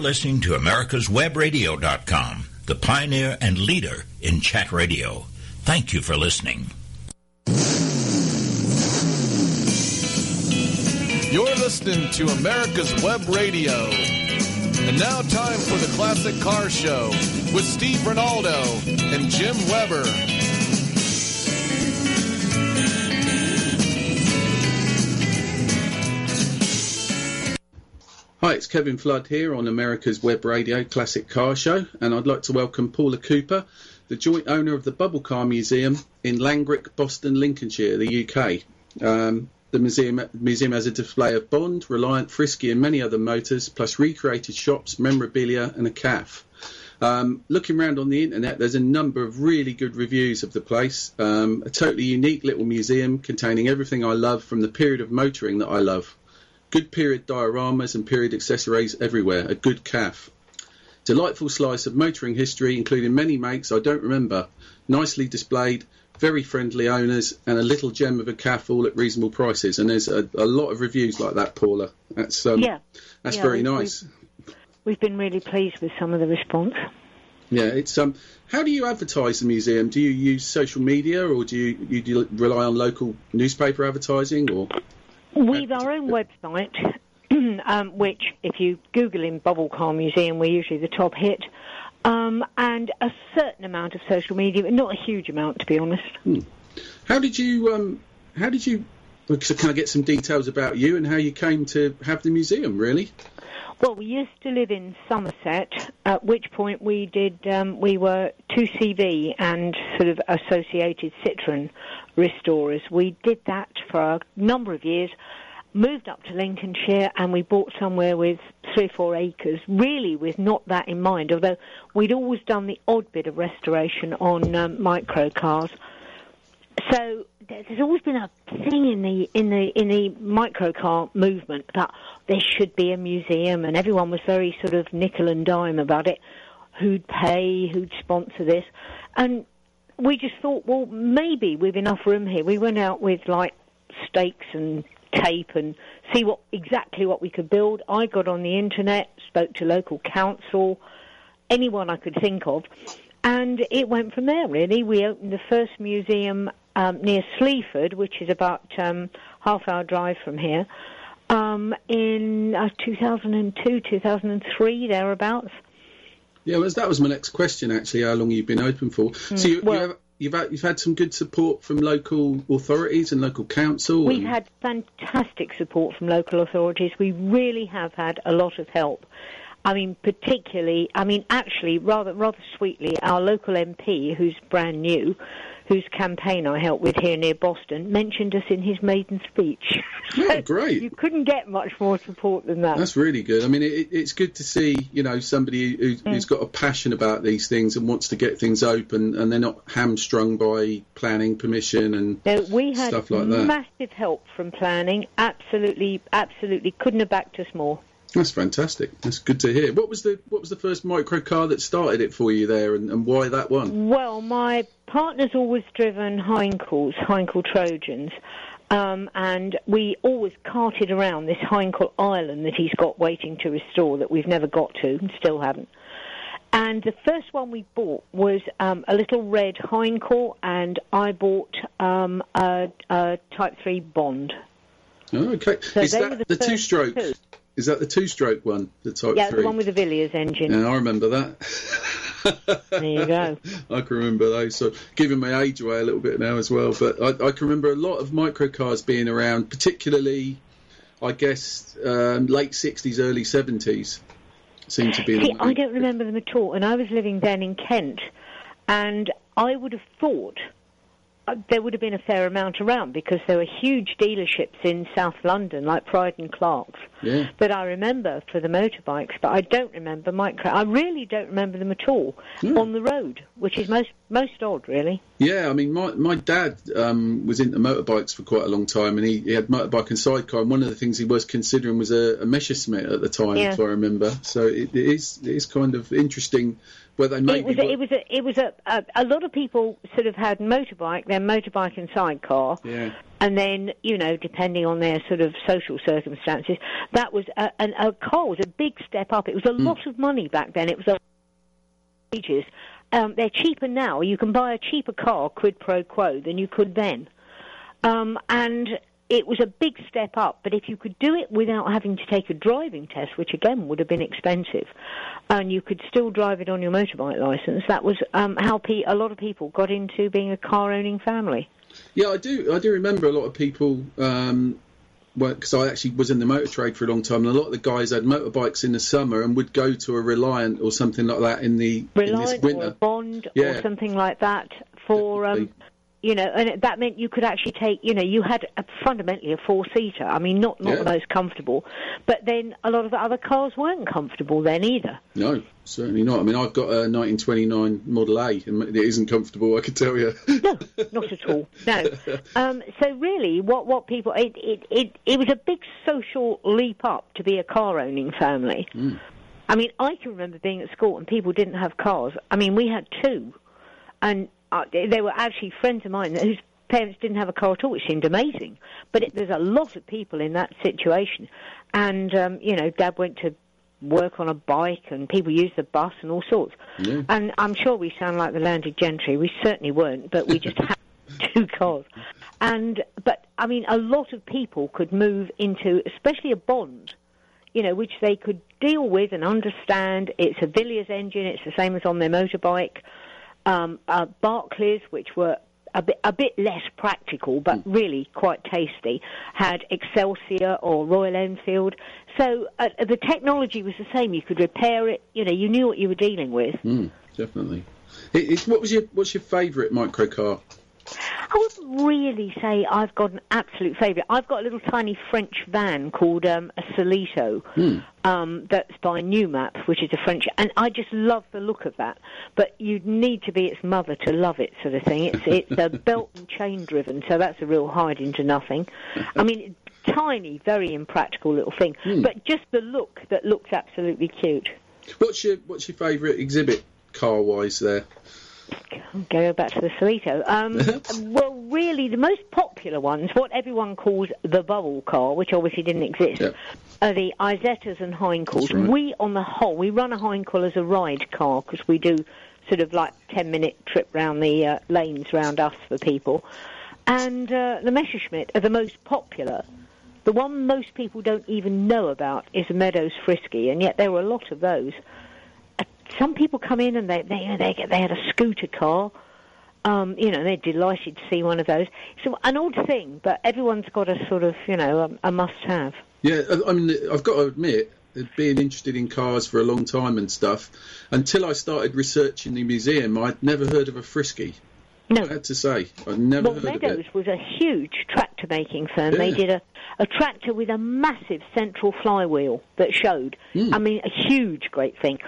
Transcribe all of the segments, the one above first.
Listening to America's America'sWebRadio.com, the pioneer and leader in chat radio. Thank you for listening. You're listening to America's Web Radio. And now, time for the Classic Car Show with Steve Ronaldo and Jim Weber. Hi, it's Kevin Flood here on America's Web Radio Classic Car Show, and I'd like to welcome Paula Cooper, the joint owner of the Bubble Car Museum in Langrick, Boston, Lincolnshire, the UK. Um, the museum, museum has a display of Bond, Reliant, Frisky, and many other motors, plus recreated shops, memorabilia, and a cafe. Um, looking around on the internet, there's a number of really good reviews of the place. Um, a totally unique little museum containing everything I love from the period of motoring that I love. Good period dioramas and period accessories everywhere. A good calf. Delightful slice of motoring history, including many makes I don't remember. Nicely displayed, very friendly owners, and a little gem of a calf all at reasonable prices. And there's a, a lot of reviews like that, Paula. That's um, Yeah. that's Yeah, very nice. We've been really pleased with some of the response. Yeah, it's um. How do you advertise the museum? Do you use social media, or do you, you do you rely on local newspaper advertising, or We've our own website, um, which, if you Google in Bubble Car Museum, we're usually the top hit, um, and a certain amount of social media, but not a huge amount, to be honest. how did you um? How did you? So can I get some details about you and how you came to have the museum? Really? Well, we used to live in Somerset, at which point we did, um, we were 2CV and sort of associated Citroen restorers. We did that for a number of years, moved up to Lincolnshire, and we bought somewhere with three or four acres, really with not that in mind, although we'd always done the odd bit of restoration on um, micro cars. So there's always been a thing in the in the in the microcar movement that there should be a museum, and everyone was very sort of nickel and dime about it. Who'd pay? Who'd sponsor this? And we just thought, well, maybe we've enough room here, we went out with like stakes and tape and see what exactly what we could build. I got on the internet, spoke to local council, anyone I could think of, and it went from there. Really, we opened the first museum um, near Sleaford, which is about um, half hour drive from here, um, in uh, 2002, 2003, thereabouts. Yeah, well, that was my next question. Actually, how long you've been open for? so you, well- you have, you've had, you've had some good support from local authorities and local council. We've and- had fantastic support from local authorities. We really have had a lot of help. I mean, particularly, I mean, actually, rather rather sweetly, our local MP, who's brand new, whose campaign I helped with here near Boston, mentioned us in his maiden speech. Oh, great. You couldn't get much more support than that. That's really good. I mean, it, it- it's good to see, you know, somebody who, Mm. who's got a passion about these things and wants to get things open, and they're not hamstrung by planning permission and No, we had stuff like that. massive help from planning. Absolutely, absolutely couldn't have backed us more. That's fantastic. That's good to hear. What was the what was the first micro car that started it for you there, and, and why that one? Well, my partner's always driven Heinkel's, Heinkel Trojans, um, and we always carted around this Heinkel Island that he's got waiting to restore that we've never got to and still haven't. And the first one we bought was um, a little red Heinkel, and I bought um, a, a Type 3 Bond. Oh, okay. So Is that the the, two strokes? two. Is that the two stroke one? The Type Yeah, three. the one with the Villiers engine. Yeah, I remember that. There you go. I can remember those. So giving my age away a little bit now as well, but I, I can remember a lot of microcars being around, particularly, I guess, um, late '60s, early '70s. Seem to be. See, the- I don't remember them at all, and I was living then in Kent, and I would have thought Uh, there would have been a fair amount around because there were huge dealerships in South London, like Pride and Clarke's, Yeah. that I remember for the motorbikes, but I don't remember micro. I really don't remember them at all hmm. on the road, which is most most odd, really. Yeah, I mean, my my dad um, was into motorbikes for quite a long time, and he, he had motorbike and sidecar. And one of the things he was considering was a, a Messerschmitt at the time, Yeah. if I remember. So it, it is it is kind of interesting where they made It was a, it was a, it was a, a a lot of people sort of had motorbike, then motorbike and sidecar. yeah and then you know, depending on their sort of social circumstances, that was a, an, a car was a big step up. It was a Hmm. lot of money back then. It was a wages. Um, they're cheaper now. You can buy a cheaper car, quid pro quo, than you could then. Um, and it was a big step up, but if you could do it without having to take a driving test, which again would have been expensive, and you could still drive it on your motorbike license, that was um, how pe- a lot of people got into being a car owning family. Yeah, I do. I do remember a lot of people. Um, because I actually was in the motor trade for a long time, and a lot of the guys had motorbikes in the summer and would go to a Reliant or something like that in the in this Reliant or winter. Bond Yeah. or something like that for. Um. You know, and that meant you could actually take, you know, you had a, fundamentally a four-seater. I mean, not not Yeah. the most comfortable, but then a lot of the other cars weren't comfortable then either. No, certainly not. I mean, I've got a 1929 Model A, and it isn't comfortable. I can tell you. No, not at all. No. Um, so really, what what people it, it it it was a big social leap up to be a car owning family. I mean, I can remember being at school and people didn't have cars. I mean, we had two, and uh, they were actually friends of mine whose parents didn't have a car at all, which seemed amazing. But it, there's a lot of people in that situation, and um, you know, Dad went to work on a bike, and people used the bus and all sorts. Yeah. And I'm sure we sound like the landed gentry. We certainly weren't, but we just had two cars. And but I mean, a lot of people could move into, especially a Bond, you know, which they could deal with and understand. It's a Villiers engine. It's the same as on their motorbike. Um, uh, Berkeleys, which were a bit, a bit less practical, but really quite tasty, had Excelsior or Royal Enfield. So uh, the technology was the same. You could repair it. You know, you knew what you were dealing with. Mm, definitely. It, it, what was your What's your favourite micro car? I wouldn't really say I've got an absolute favourite. I've got a little tiny French van called um, a Solyto um, that's by Newmap, which is a French, and I just love the look of that. But you'd need to be its mother to love it, sort of thing. It's it's a belt and chain driven, so that's a real hide into nothing. I mean, tiny, very impractical little thing, but just the look that looks absolutely cute. What's your What's your favourite exhibit car wise there? Go back to the Solyto. Um, well, really, the most popular ones, what everyone calls the bubble car, which obviously didn't exist, Yeah. are the Isettas and Heinkel's. Right. We, on the whole, we run a Heinkel as a ride car because we do sort of like 10 minute trip round the uh, lanes round us for people. And uh, the Messerschmitt are the most popular. The one most people don't even know about is the Meadows Frisky, and yet there were a lot of those. Some people come in and they they you know, they, get, they had a scooter car. Um, you know, they're delighted to see one of those. So an odd thing, but everyone's got a sort of, you know, a, a must-have. Yeah, I- I mean, I've got to admit, being interested in cars for a long time and stuff, until I started researching the museum, I'd never heard of a Frisky. No, I had to say, I'd never Well, heard of Meadows was a huge tractor making firm. They did a, a tractor with a massive central flywheel that showed. Hmm. I mean, a huge, great thing.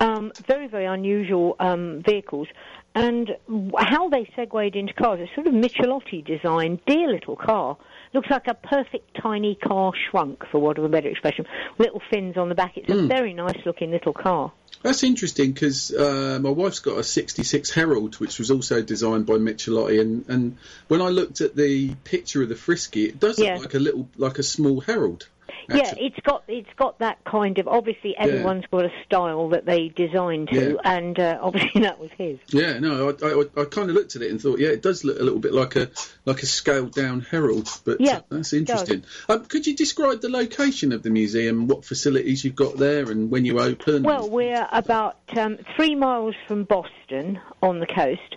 Um, very, very unusual um, vehicles. And how they segued into cars, it's sort of Michelotti design, dear little car. Looks like a perfect tiny car shrunk, for want of a better expression. Little fins on the back. It's Hmm. a very nice looking little car. That's interesting because uh, my wife's got a '66 Herald, which was also designed by Michelotti, and, and when I looked at the picture of the Frisky, it does Yeah. look like a little, like a small Herald. Yeah, it's got it's got that kind of. Obviously, everyone's got a style that they design to, Yeah. and uh, obviously that was his. Yeah, no, I, I, I kind of looked at it and thought, yeah, it does look a little bit like a like a scaled down Herald, but Yeah, uh, that's interesting. Um, could you describe the location of the museum, what facilities you've got there, and when you open? Well, we're about um, three miles from Boston on the coast,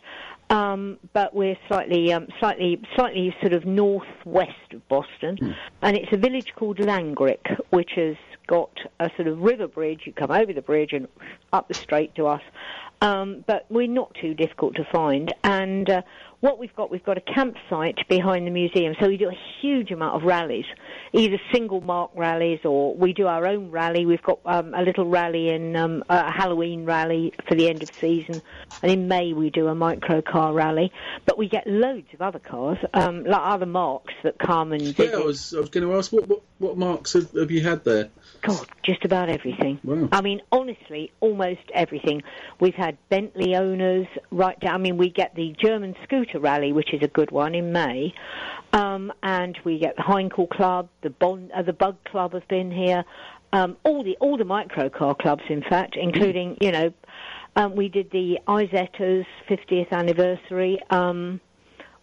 um, but we're slightly, um, slightly, slightly sort of northwest of Boston, and it's a village called Langrick, which has got a sort of river bridge. You come over the bridge and up the straight to us, um, but we're not too difficult to find. And uh, what we've got, we've got a campsite behind the museum, so we do a huge amount of rallies, either single mark rallies or we do our own rally. We've got um, a little rally in um, a Halloween rally for the end of season, and in May we do a micro car rally. But we get loads of other cars, um, like other marks that come and yeah, visit. I was I was going to ask what what, what marks have, have you had there? God, just about everything. Wow. I mean, honestly, almost everything. We've had Bentley owners right down. I mean, we get the German scooter Motor Rally, which is a good one in May. Um, and we get the Heinkel Club, the Bond, uh, the Bug Club have been here. Um, all the all the micro car clubs, in fact, including you know, um, we did the Isetta's 50th anniversary. Um,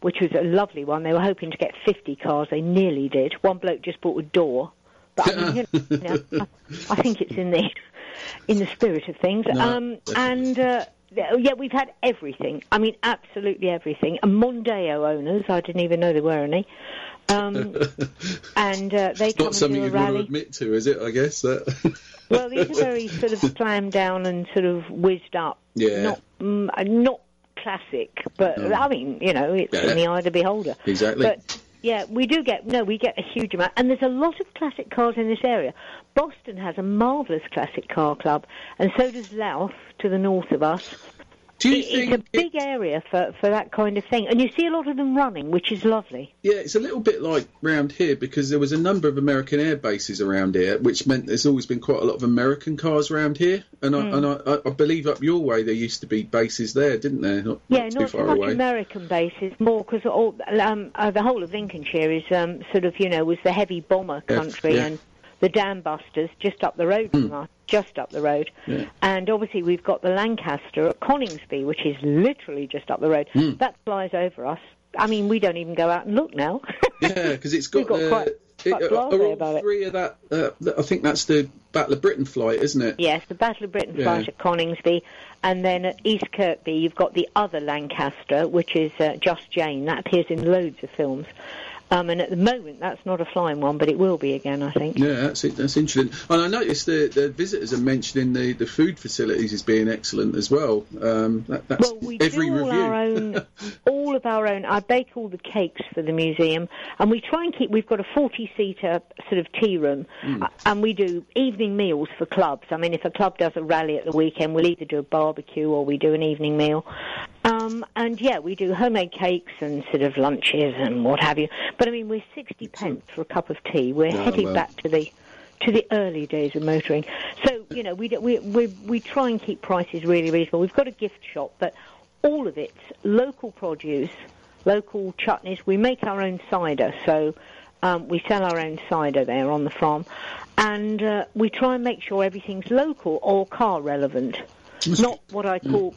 which was a lovely one. They were hoping to get 50 cars. They nearly did. One bloke just bought a door. But I, mean, you know, I, I think it's in the in the spirit of things. No, um, and uh, yeah, we've had everything. I mean, absolutely everything. And Mondeo owners, I didn't even know there were any. Um, and uh, they come Not something you'd want to admit to, is it? I guess that. Well, these are very sort of slammed down and sort of whizzed up. Yeah. Not mm, uh, not classic, but. I mean, you know, it's Yeah. in the eye of the beholder. Exactly. But yeah, we do get no, we get a huge amount, and there's a lot of classic cars in this area. Boston has a marvellous classic car club, and so does Louth to the north of us. Do you It- think it's a big area for, for that kind of thing, and you see a lot of them running, which is lovely. Yeah, it's a little bit like round here because there was a number of American air bases around here, which meant there's always been quite a lot of American cars around here. And I, Hmm. and I, I- I believe up your way there used to be bases there, didn't there? Not, Yeah, not not much away. American bases, more because um, uh, the whole of Lincolnshire is um, sort of, you know, was the heavy bomber country, yeah. and the Dam Busters just up the road from us, just up the road. Yeah. And obviously we've got the Lancaster at Coningsby, which is literally just up the road. That flies over us. I mean, we don't even go out and look now. Yeah, because it's got, got the. quite- it- quite are all about it. three of that, uh, I think that's the Battle of Britain flight, isn't it? Yes, the Battle of Britain Yeah. fight at Coningsby, and then at East Kirkby you've got the other Lancaster, which is uh, Just Jane. That appears in loads of films. Um, and at the moment, that's not a flying one, but it will be again, I think. Yeah, that's it. That's interesting. And I noticed the, the visitors are mentioning the, the food facilities as being excellent as well. Um, that, that's Well, we every do all review. our own, all of our own. I bake all the cakes for the museum, and we try and keep. We've got a forty-seater sort of tea room, uh, and we do evening meals for clubs. I mean, if a club does a rally at the weekend, we'll either do a barbecue or we do an evening meal. Um, and yeah, we do homemade cakes and sort of lunches and what have you. But I mean, we're sixty pence for a cup of tea. We're Oh, heading well. back to the to the early days of motoring. So you know, we do- we we we try and keep prices really reasonable. We've got a gift shop, but all of it's local produce, local chutneys. We make our own cider, so um, we sell our own cider there on the farm, and uh, we try and make sure everything's local or car relevant, not what I call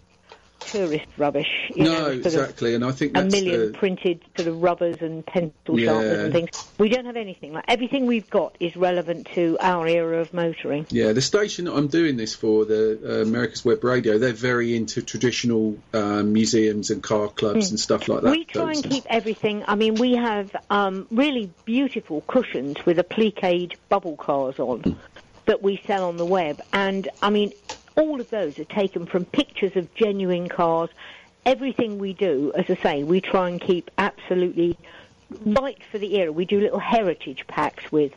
tourist rubbish. You no, know, exactly. And I think a million the, printed sort of rubbers and pencil Yeah. sharpeners and things. We don't have anything like everything we've got is relevant to our era of motoring. Yeah, the station that I'm doing this for, the uh, America's Web Radio, they're very into traditional um, museums and car clubs and stuff like that. We try and keep everything. I mean, we have um, really beautiful cushions with appliqued bubble cars on that we sell on the web, and I mean, all of those are taken from pictures of genuine cars. Everything we do, as I say, we try and keep absolutely right for the era. We do little heritage packs with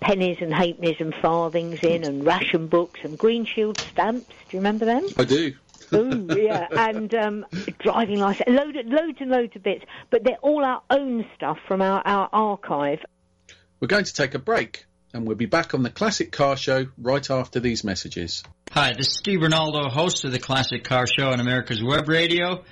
pennies and halfpennies and farthings in, and ration books and green shield stamps. Do you remember them? I do. Ooh, yeah, and um, driving license, load, loads and loads of bits, but they're all our own stuff from our, our archive. We're going to take a break, and we'll be back on the Classic Car Show right after these messages. Hi, this is Steve Ronaldo, host of the Classic Car Show on America's Web Radio.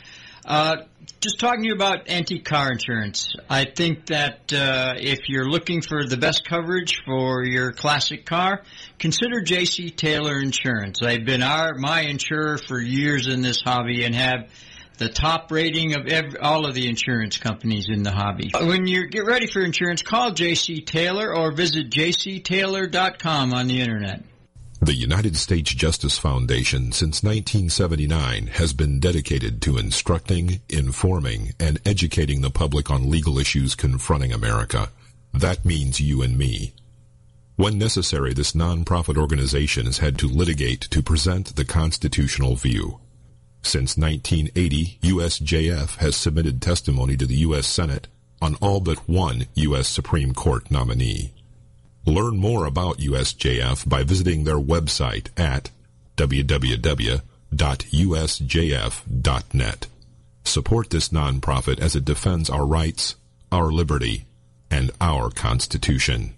Uh, just talking to you about antique car insurance. I think that uh, if you're looking for the best coverage for your classic car, consider J.C. Taylor Insurance. They've been our my insurer for years in this hobby and have the top rating of ev all of the insurance companies in the hobby. Uh, when you get ready for insurance, call J.C. Taylor or visit jctaylor.com on the internet. The United States Justice Foundation since 1979 has been dedicated to instructing, informing, and educating the public on legal issues confronting America. That means you and me. When necessary, this nonprofit organization has had to litigate to present the constitutional view. Since 1980, USJF has submitted testimony to the U.S. Senate on all but one U.S. Supreme Court nominee. Learn more about USJF by visiting their website at www.usjf.net. Support this nonprofit as it defends our rights, our liberty, and our Constitution.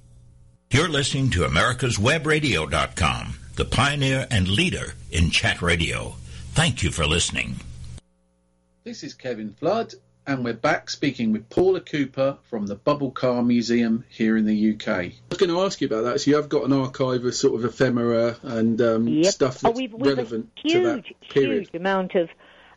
You're listening to America'sWebRadio.com, the pioneer and leader in chat radio. Thank you for listening. This is Kevin Flood, and we're back speaking with Paula Cooper from the Bubble Car Museum here in the UK. I was going to ask you about that. So you have got an archive of sort of ephemera and um, Yep. stuff Oh, that's we've, we've relevant a huge, to that period. huge amount of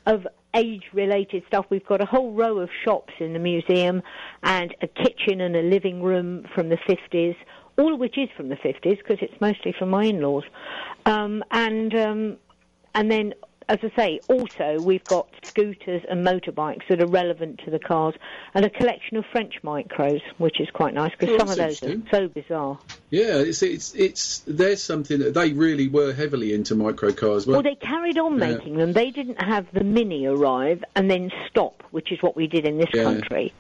of age-related stuff. We've got a whole row of shops in the museum, and a kitchen and a living room from the 50s. All of which is from the 50s because it's mostly from my in-laws, um, and um, and then. As I say, also we've got scooters and motorbikes that are relevant to the cars, and a collection of French micros, which is quite nice because Oh, some of those are so bizarre. Yeah, it's it's it's there's something that they really were heavily into micro cars. Well, they carried on Yeah. making them. They didn't have the Mini arrive and then stop, which is what we did in this Yeah. country.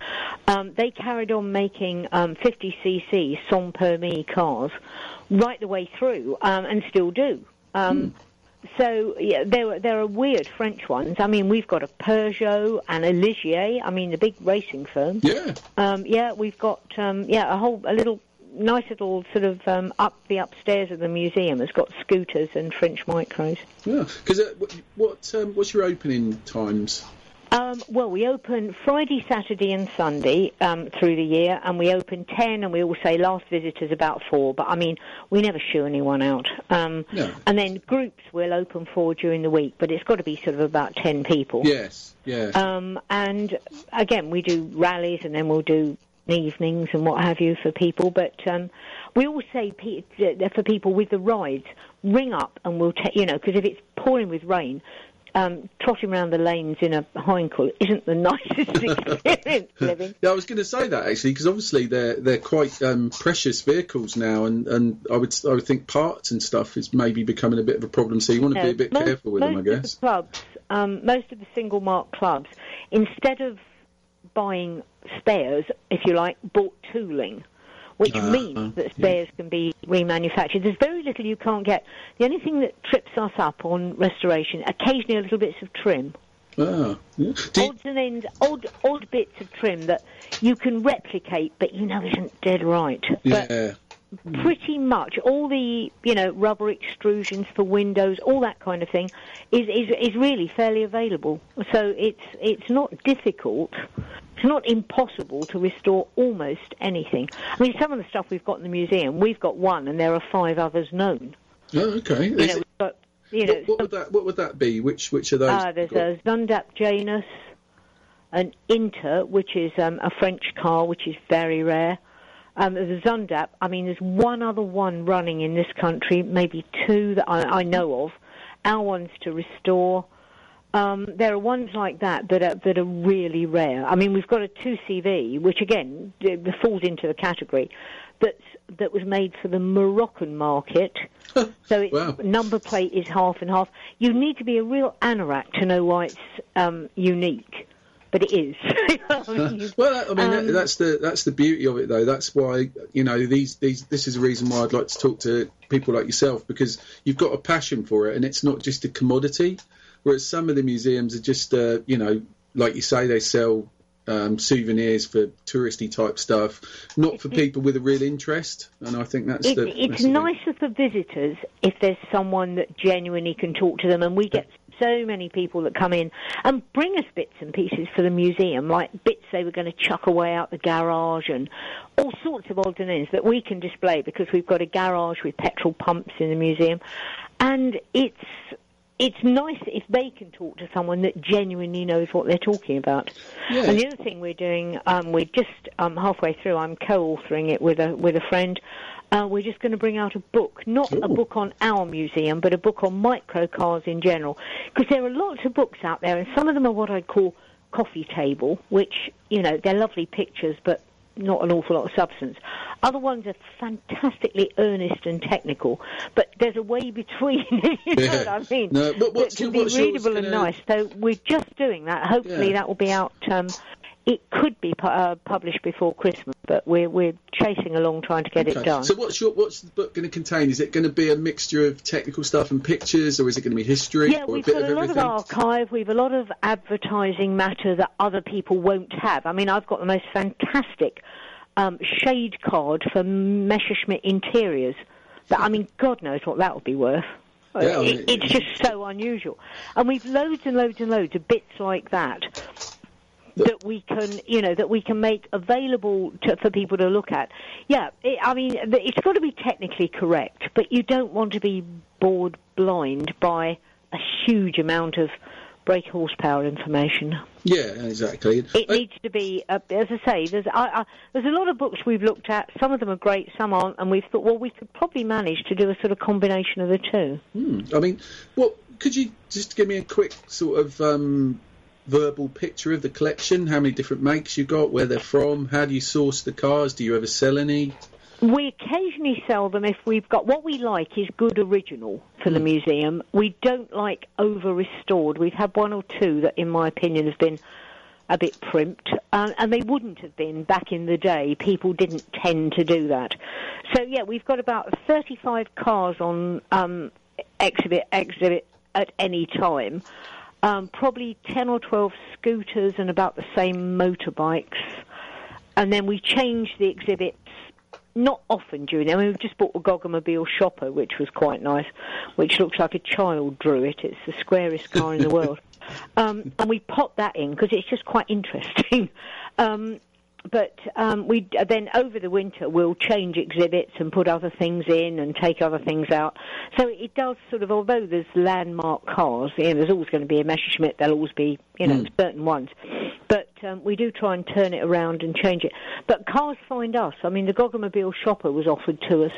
Um, they carried on making um, 50cc sans permis cars right the way through, um, and still do. Um, So yeah, there there are weird French ones. I mean, we've got a Peugeot and a Ligier. I mean, the big racing firm. Yeah. Um, yeah, we've got um, yeah a whole a little nice little sort of um, up the upstairs of the museum has got scooters and French micros. Yeah, because uh, what what, um, what's your opening times? Um, well, we open Friday, Saturday, and Sunday um, through the year, and we open ten, and we all say last visitors about four. But I mean, we never shoo anyone out. Um, No. And then groups we'll open for during the week, but it's got to be sort of about ten people. Yes, yeah. Um, and again, we do rallies, and then we'll do evenings and what have you for people. But um, we always say for people with the rides, ring up, and we'll take you know because if it's pouring with rain. Um, trotting around the lanes in a hindquarter isn't the nicest experience living. Yeah, I was going to say that actually because obviously they're they're quite um, precious vehicles now, and, and I would I would think parts and stuff is maybe becoming a bit of a problem. So you want to be a bit most, careful with them, I Of guess. the clubs, um, most of the single mark clubs, instead of buying spares, if you like, bought tooling, which Uh, means that spares can be remanufactured. There's very little you can't get. The only thing that trips us up on restoration, occasionally a little bits of trim. Ah, yeah. Odds and ends, odd, odd bits of trim that you can replicate, but you know isn't dead right. But pretty much all the you know rubber extrusions for windows, all that kind of thing, is is is really fairly available. So it's it's not difficult. It's not impossible to restore almost anything. I mean, some of the stuff we've got in the museum, we've got one, and there are five others known. oh, okay. You know, got you know. what, what would that what would that be? Which which of those? Ah, there's got? a Zündapp Janus, an Inter, which is um, a French car, which is very rare. Um, there's a Zündapp. I mean, there's one other one running in this country, maybe two that I, I know of. Our one's to restore. Um, there are ones like that that are that are really rare. I mean, we've got a 2CV, which again falls into the category that's that was made for the Moroccan market. so its Wow. number plate is half and half. You need to be a real anorak to know why it's um, unique, but it is. I mean, Well, I mean, Um, that's the that's the beauty of it, though. That's why you know these these. This is the reason why I'd like to talk to people like yourself because you've got a passion for it, and it's not just a commodity. Whereas some of the museums are just, uh, you know, like you say, they sell um, souvenirs for touristy type stuff, not for people with a real interest. And I think that's it, the. it's that's the nicer for visitors if there's someone that genuinely can talk to them, and we get so many people that come in and bring us bits and pieces for the museum, like bits they were going to chuck away out the garage and all sorts of odds and ends that we can display because we've got a garage with petrol pumps in the museum, and it's. It's nice if they can talk to someone that genuinely knows what they're talking about. And the other thing we're doing, um, we're just um, halfway through. I'm co-authoring it with a with a friend. Uh, we're just going to bring out a book, not a book on our museum, but a book on microcars in general. Because there are lots of books out there, and some of them are what I'd call coffee table, which you know they're lovely pictures, but not an awful lot of substance. Other ones are fantastically earnest and technical, but there's a way between. you know Yeah. what I mean? No, what- what's that can be what's yours readable and gonna- nice. So we're just doing that. Hopefully Yeah. that will be out. Um, it could be pu- uh, published before Christmas, but we're we're chasing along trying to get it done. So what's your what's the book going to contain? Is it going to be a mixture of technical stuff and pictures, or is it going to be history Yeah, or a we've bit got of a lot everything? of archive. We've a lot of advertising matter that other people won't have. I mean, I've got the most fantastic um, shade card for Messerschmitt Interiors. That I mean, God knows what that would be worth. Yeah, I mean- it's just so unusual, and we've loads and loads and loads of bits like that. That we can, you know, that we can make available to, for people to look at. Yeah, it, I mean, it's got to be technically correct, but you don't want to be bored blind by a huge amount of brake horsepower information. Yeah, exactly. It I, needs to be, uh, as I say, there's I, I, there's a lot of books we've looked at. Some of them are great, some aren't, and we've thought, well, we could probably manage to do a sort of combination of the two. Hmm. I mean, well, could you just give me a quick sort of um, verbal picture of the collection? How many different makes you got? Where they're from? How do you source the cars? Do you ever sell any? We occasionally sell them if we've got what we like is good original for the hmm. museum. We don't like over restored. We've had one or two that, in my opinion, have been a bit primped, uh, and they wouldn't have been back in the day. People didn't tend to do that. So yeah, we've got about 35 cars on um, exhibit exhibit at any time. Um, probably 10 or 12 scooters and about the same motorbikes. And then we change the exhibits not often during I mean, we've just bought a Goggomobil shopper, which was quite nice, which looks like a child drew it. It's the squarest car in the world. Um, and we pop that in because it's just quite interesting. Um, but um, we then over the winter we'll change exhibits and put other things in and take other things out. So it does sort of, although there's landmark cars, you know, there's always going to be a Messerschmitt. There'll always be, you know, mm. certain ones. But um, we do try and turn it around and change it. But cars find us. I mean, the Goggomobil shopper was offered to us.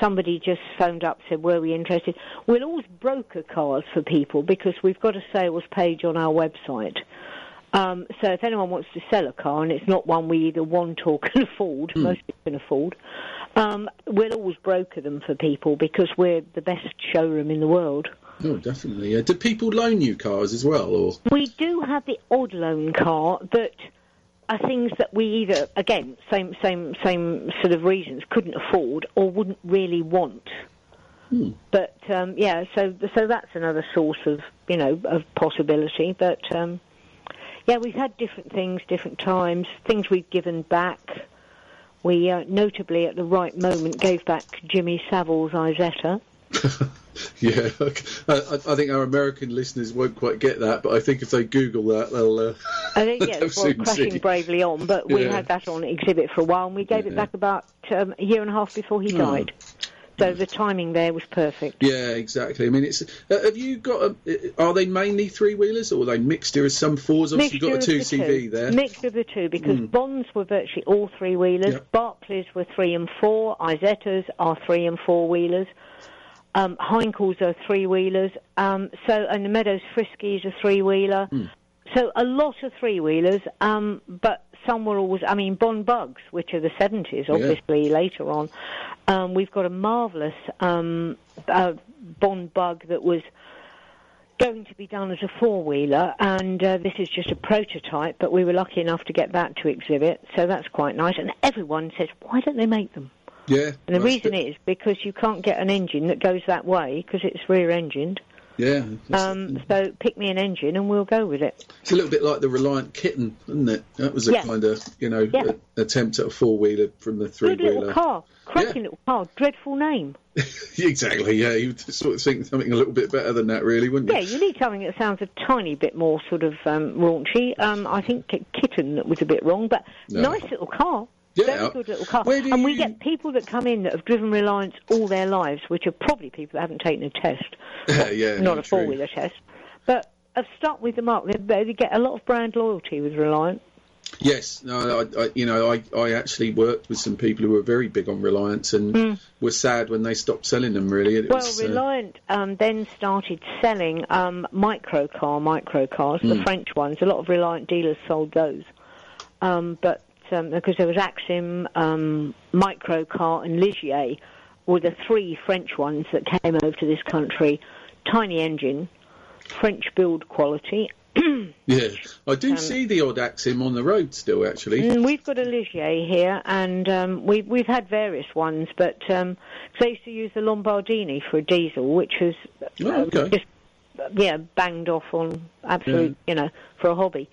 Somebody just phoned up, said, "Were we interested?" We'll always broker cars for people because we've got a sales page on our website. Um, so if anyone wants to sell a car and it's not one we either want or can afford, mm. most people can afford, um, we'll always broker them for people because we're the best showroom in the world. Oh, definitely. Uh, do people loan you cars as well, or we do have the odd loan car that are things that we either, again, same same same sort of reasons, couldn't afford or wouldn't really want. Hmm. But um, yeah, so so that's another source of you know of possibility. But um, yeah, we've had different things, different times, things we've given back. We uh, notably, at the right moment, gave back Jimmy Savile's Isetta. yeah, I, I, think our American listeners won't quite get that, but I think if they Google that, they'll. Uh, I think yeah, well, crashing see. bravely on, but we yeah. had that on exhibit for a while, and we gave yeah. it back about um, a year and a half before he oh. So the timing there was perfect. Yeah, exactly. I mean, it's. Uh, have you got? A, are they mainly three wheelers, or are they mixture of some fours? Obviously, you've got a two CV there. Mixture of the two, because mm. Bonds were virtually all three wheelers. Berkeleys were three and four. Isettas are three and four wheelers. Um, Heinkels are three wheelers. Um, so and the Meadows Friskies are three wheeler. Mm. So a lot of three wheelers, um, but some were always, I mean, Bond Bugs, which are the 70s, obviously, yeah. later on. Um, we've got a marvellous um, uh, Bond Bug that was going to be done as a four wheeler, and uh, this is just a prototype, but we were lucky enough to get that to exhibit, so that's quite nice. And everyone says, why don't they make them? Yeah. And the reason it. is because you can't get an engine that goes that way because it's rear engined. Yeah. Um, so pick me an engine and we'll go with it. It's a little bit like the Reliant Kitten, isn't it? That was a yeah. kind of, you know, yeah. a, attempt at a four wheeler from the three wheeler. Good little car, cracking yeah. little car, dreadful name. exactly. Yeah, you sort of think something a little bit better than that, really, wouldn't you? Yeah, you need something that sounds a tiny bit more sort of um, raunchy. Um, I think Kitten that was a bit wrong, but no. nice little car. Yeah. Very good little car. And we get people that come in that have driven Reliants all their lives, which are probably people that haven't taken a test. yeah, not a four wheeler test. But have stuck with the up. They, they get a lot of brand loyalty with Reliants. Yes, no, I, I, you know, I, I actually worked with some people who were very big on Reliants and mm. were sad when they stopped selling them. Really, it well, was, Reliant uh... um, then started selling um, micro car, micro cars, mm. the hmm. French ones. A lot of Reliant dealers sold those, um, but um, because there was Aixam, um, Microcar, and Ligier were the three French ones that came over to this country. Tiny engine, French build quality. yeah, I do um, see the odd Aixam on the road still. Actually, mm, we've got a Ligier here, and um, we've we've had various ones, but um, they used to use the Lombardini for a diesel, which was oh, okay. just yeah banged off on absolute, yeah. you know, for a hobby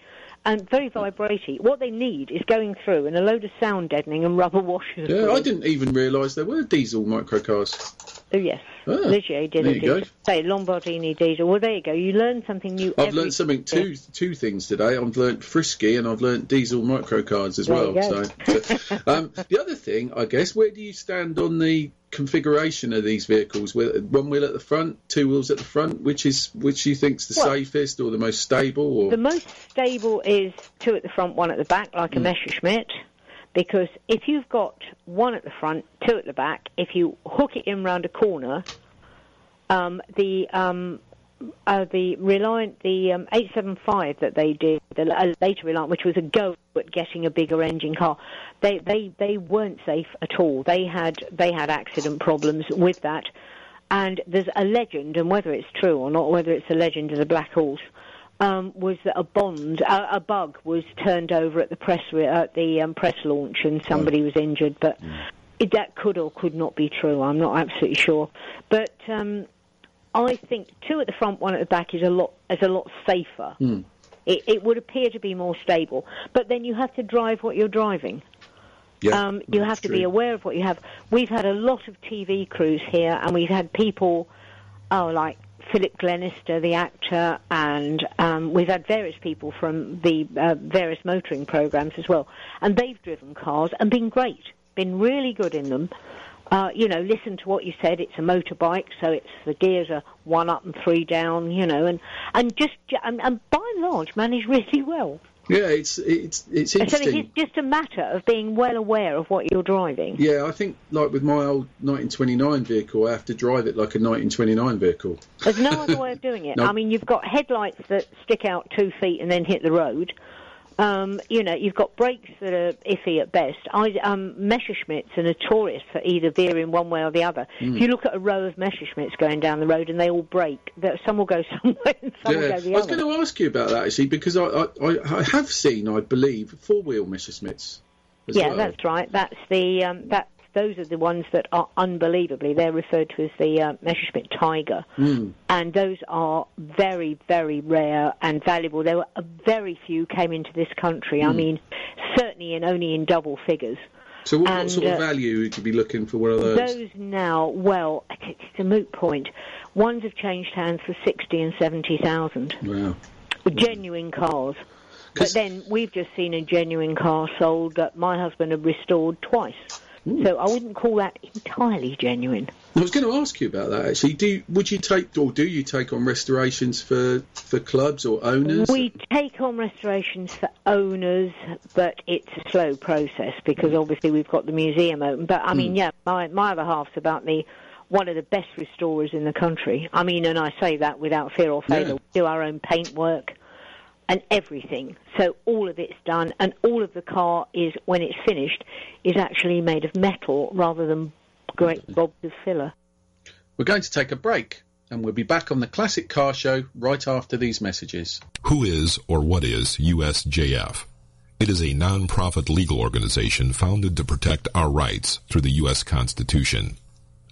and very vibrating. What they need is going through and a load of sound deadening and rubber washers. Yeah, I didn't even realise there were diesel microcars. Oh yes, Ah, Ligier did there you go. Say Lombardini diesel. Well, there you go. You learn something new. I've learnt something two two things today. I've learnt frisky and I've learnt diesel microcars as There well. So, um, the other thing, I guess, where do you stand on the configuration of these vehicles? With one wheel at the front, two wheels at the front, which is which you think's the Well, safest or the most stable? Or The most stable is two at the front, one at the back, like Hmm. a Messerschmitt. Because if you've got one at the front, two at the back, if you hook it in round a corner, um, the um, uh, the Reliant, the um, 875 that they did, the uh, later Reliant, which was a go at getting a bigger engine car, they, they, they weren't safe at all. They had they had accident problems with that, and there's a legend, and whether it's true or not, whether it's a legend of the Black Horse, um, was that a bond, a, a bug was turned over at the press re- at the um, press launch, and somebody was injured, but. It, that could or could not be true. I'm not absolutely sure, but um, I think two at the front, one at the back is a lot is a lot safer. It, it would appear to be more stable, but then you have to drive what you're driving. yeah, Um, you have to true. be aware of what you have. We've had a lot of TV crews here, and we've had people, oh, like Philip Glenister, the actor, and um, we've had various people from the uh, various motoring programs as well, and they've driven cars and been great, been really good in them. Uh, you know, listen to what you said. It's a motorbike, so it's the gears are one up and three down. You know, and and just and, and by and large manage really well. Yeah, it's it's it's So interesting. it's just a matter of being well aware of what you're driving. Yeah, I think like with my old 1929 vehicle, I have to drive it like a 1929 vehicle. There's no other way of doing it. No. I mean, you've got headlights that stick out two feet and then hit the road. Um, you know, you've got brakes that are iffy at best. I, um, Messerschmitts are notorious for either veering one way or the other. Hmm. If you look at a row of Messerschmitts going down the road and they all that some will go somewhere and some will go the other. I was going to ask you about that actually because I I, I, have seen, I believe, four wheel Messerschmitts. Yeah, well. that's right. That's the um, that's those are the ones that are unbelievably. They're referred to as the uh, Messerschmitt Tiger, Hmm. and those are very very rare and valuable. There were very few came into this country. Hmm. I mean, certainly in only in double figures. So what, what and, sort of uh, value would you be looking for one of those? Those now, well, it's a moot point. Ones have changed hands for sixty and seventy thousand. Wow. Genuine cars. But then we've just seen a genuine car sold that my husband had restored twice. Hmm. So I wouldn't call that entirely genuine. I was going to ask you about that actually. Do you, would you take or do you take on restorations for for clubs or owners? We take on restorations for owners, but it's a slow process because obviously we've got the museum open. But I mean, hmm. yeah, my my other half's about the one of the best restorers in the country. I mean, and I say that without fear or favour. Yeah. We do our own paintwork and everything. So all of it's done, and all of the car is, when it's finished, is actually made of metal rather than great mm-hmm. gobs of filler. We're going to take a break, and we'll be back on the Classic Car Show right after these messages. Who is or what is USJF? It is a non-profit legal organization founded to protect our rights through the U.S. Constitution.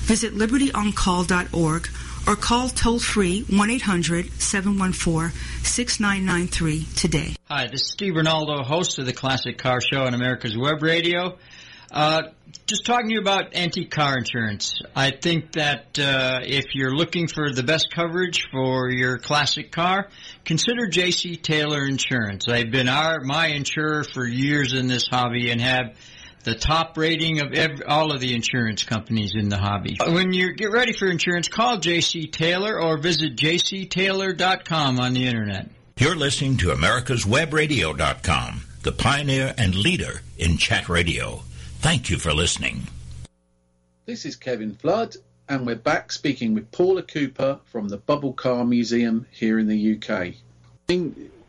visit libertyoncall.org or call toll free 1 800 714 6993 today. Hi, this is Steve Ronaldo, host of the Classic Car Show on America's Web Radio. Uh, just talking to you about antique car insurance. I think that uh, if you're looking for the best coverage for your classic car, consider J.C. Taylor Insurance. They've been our my insurer for years in this hobby and have the top rating of every, all of the insurance companies in the hobby. Uh, when you get ready for insurance, call J.C. Taylor or visit jctaylor.com on the internet. You're listening to America'sWebRadio.com, the pioneer and leader in chat radio. Thank you for listening. This is Kevin Flood, and we're back speaking with Paula Cooper from the Bubble Car Museum here in the UK.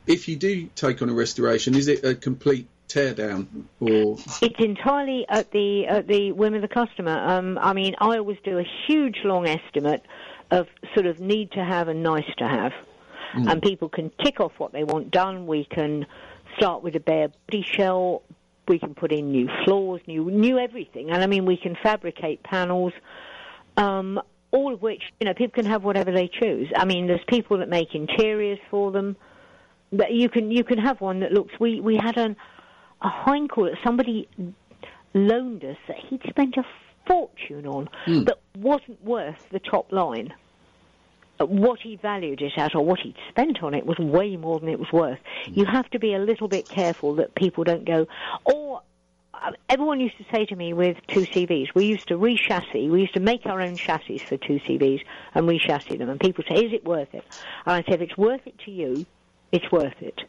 If you do take on a restoration, is it a complete teardown or It's entirely at the at the whim of the customer. Um, I mean, I always do a huge long estimate of sort of need to have and nice to have, and people can tick off what they want done. We can start with a bare body shell. We can put in new floors, new new everything, and I mean we can fabricate panels. Um, all of which, you know, people can have whatever they choose. I mean, there's people that make interiors for them. But you can you can have one that looks. We we had an a that somebody loaned us that he'd spent a fortune on that wasn't worth the top line. What he valued it at or what he'd spent on it was way more than it was worth. You have to be a little bit careful that people don't go, or uh, everyone used to say to me with two CVs, we used to re-chassis, we used to make our own chassis for two CVs and re-chassis them. And people say, is it worth it? And I said, if it's worth it to you, it's worth it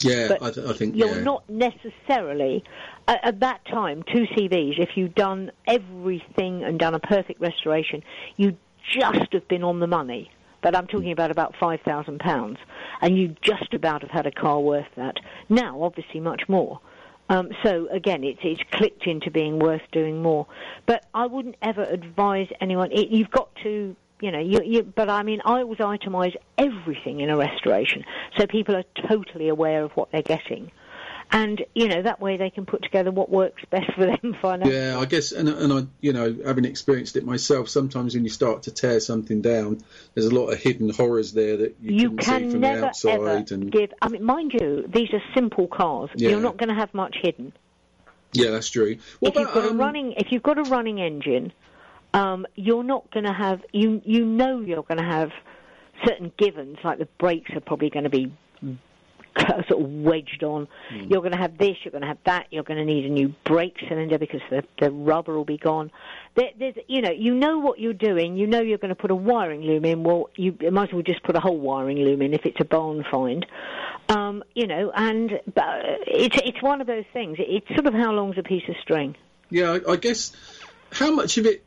yeah? But I, th- I think you're yeah. not necessarily at, at that time two CVs. If you'd done everything and done a perfect restoration, you just have been on the money. But I'm talking about about five thousand pounds, and you just about have had a car worth that. Now, obviously, much more. Um, so again, it's it's clicked into being worth doing more. But I wouldn't ever advise anyone. It, you've got to you know, you, you, but I mean, I always itemise everything in a restoration so people are totally aware of what they're getting. And, you know, that way they can put together what works best for them financially. Yeah, I guess, and, and I, you know, having experienced it myself, sometimes when you start to tear something down, there's a lot of hidden horrors there that you, You couldn't see from never the outside. and give. I mean, mind you, these are simple cars. Yeah. You're not going to have much hidden. yeah, that's true. What if you've got um, a running, if you've got a running engine, um, you're not going to have. You you know you're going to have certain givens, like the brakes are probably going to be sort of wedged on. Hmm. You're going to have this, you're going to have that. You're going to need a new brake cylinder because the the rubber will be gone. There, there's, you know, you know what you're doing. You know you're going to put a wiring loom in. Well, you might as well just put a whole wiring loom in if it's a barn find. Um, you know, and uh, it's it's one of those things. It's sort of how long's a piece of string. Yeah, I, I guess how much of it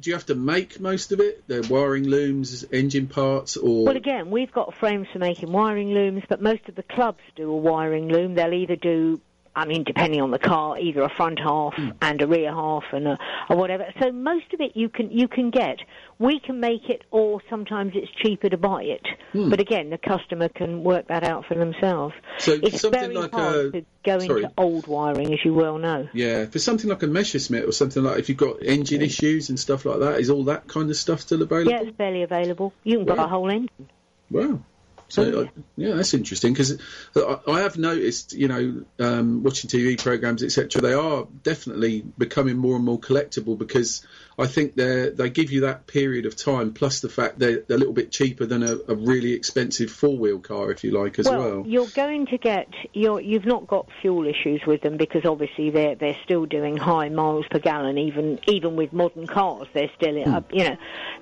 do you have to make? Most of it, the wiring looms, engine parts, or Well, again, we've got frames for making wiring looms, but most of the clubs do a wiring loom. They'll either do, I mean, depending on the car, either a front half mm. and a rear half and a, or whatever. So most of it you can you can get. We can make it, or sometimes it's cheaper to buy it. Hmm. But again, the customer can work that out for themselves. So it's something very like hard a- to go sorry. into old wiring, as you well know. yeah, for something like a Messerschmitt or something like, if you've got engine issues and stuff like that, is all that kind of stuff still available? Yeah, it's fairly available. You can buy a whole engine. Wow. So uh, yeah, that's interesting because I, I have noticed, you know, um, watching TV programs, etc. They are definitely becoming more and more collectible because I think they they give you that period of time, plus the fact they're, they're a little bit cheaper than a, a really expensive four wheel car, if you like, as well. well. you're going to get you're, you've not got fuel issues with them because obviously they're they're still doing high miles per gallon even even with modern cars they're still uh, you know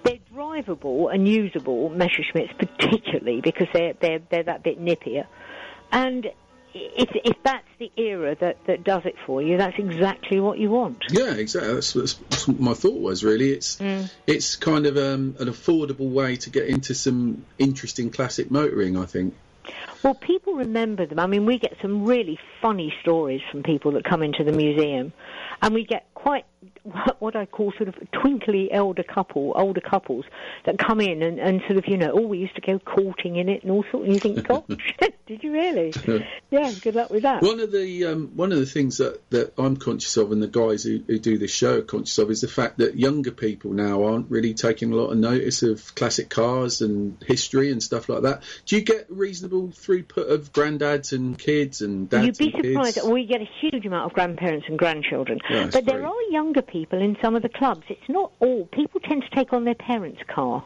they're drivable and usable Messerschmitts particularly because they're they're they're that bit nippier and if if that's the era that that does it for you that's exactly what you want Yeah, exactly. That's, that's, that's what my thought was. Really, it's Mm. it's kind of um, an affordable way to get into some interesting classic motoring. I think. Well, people remember them. I mean, we get some really funny stories from people that come into the museum, and we get quite what I call sort of twinkly elder couple, older couples that come in and, and sort of, you know, oh, we used to go courting in it and all sorts. And you think, gosh, did you really? yeah, good luck with that. One of the um, one of the things that, that I'm conscious of, and the guys who, who do this show are conscious of, is the fact that younger people now aren't really taking a lot of notice of classic cars and history and stuff like that. Do you get reasonable throughput of granddads and kids and dads? You'd be surprised. Kids? We get a huge amount of grandparents and grandchildren, Yeah, but there great. Are younger people in some of the clubs. It's not all. People tend to take on their parents' car.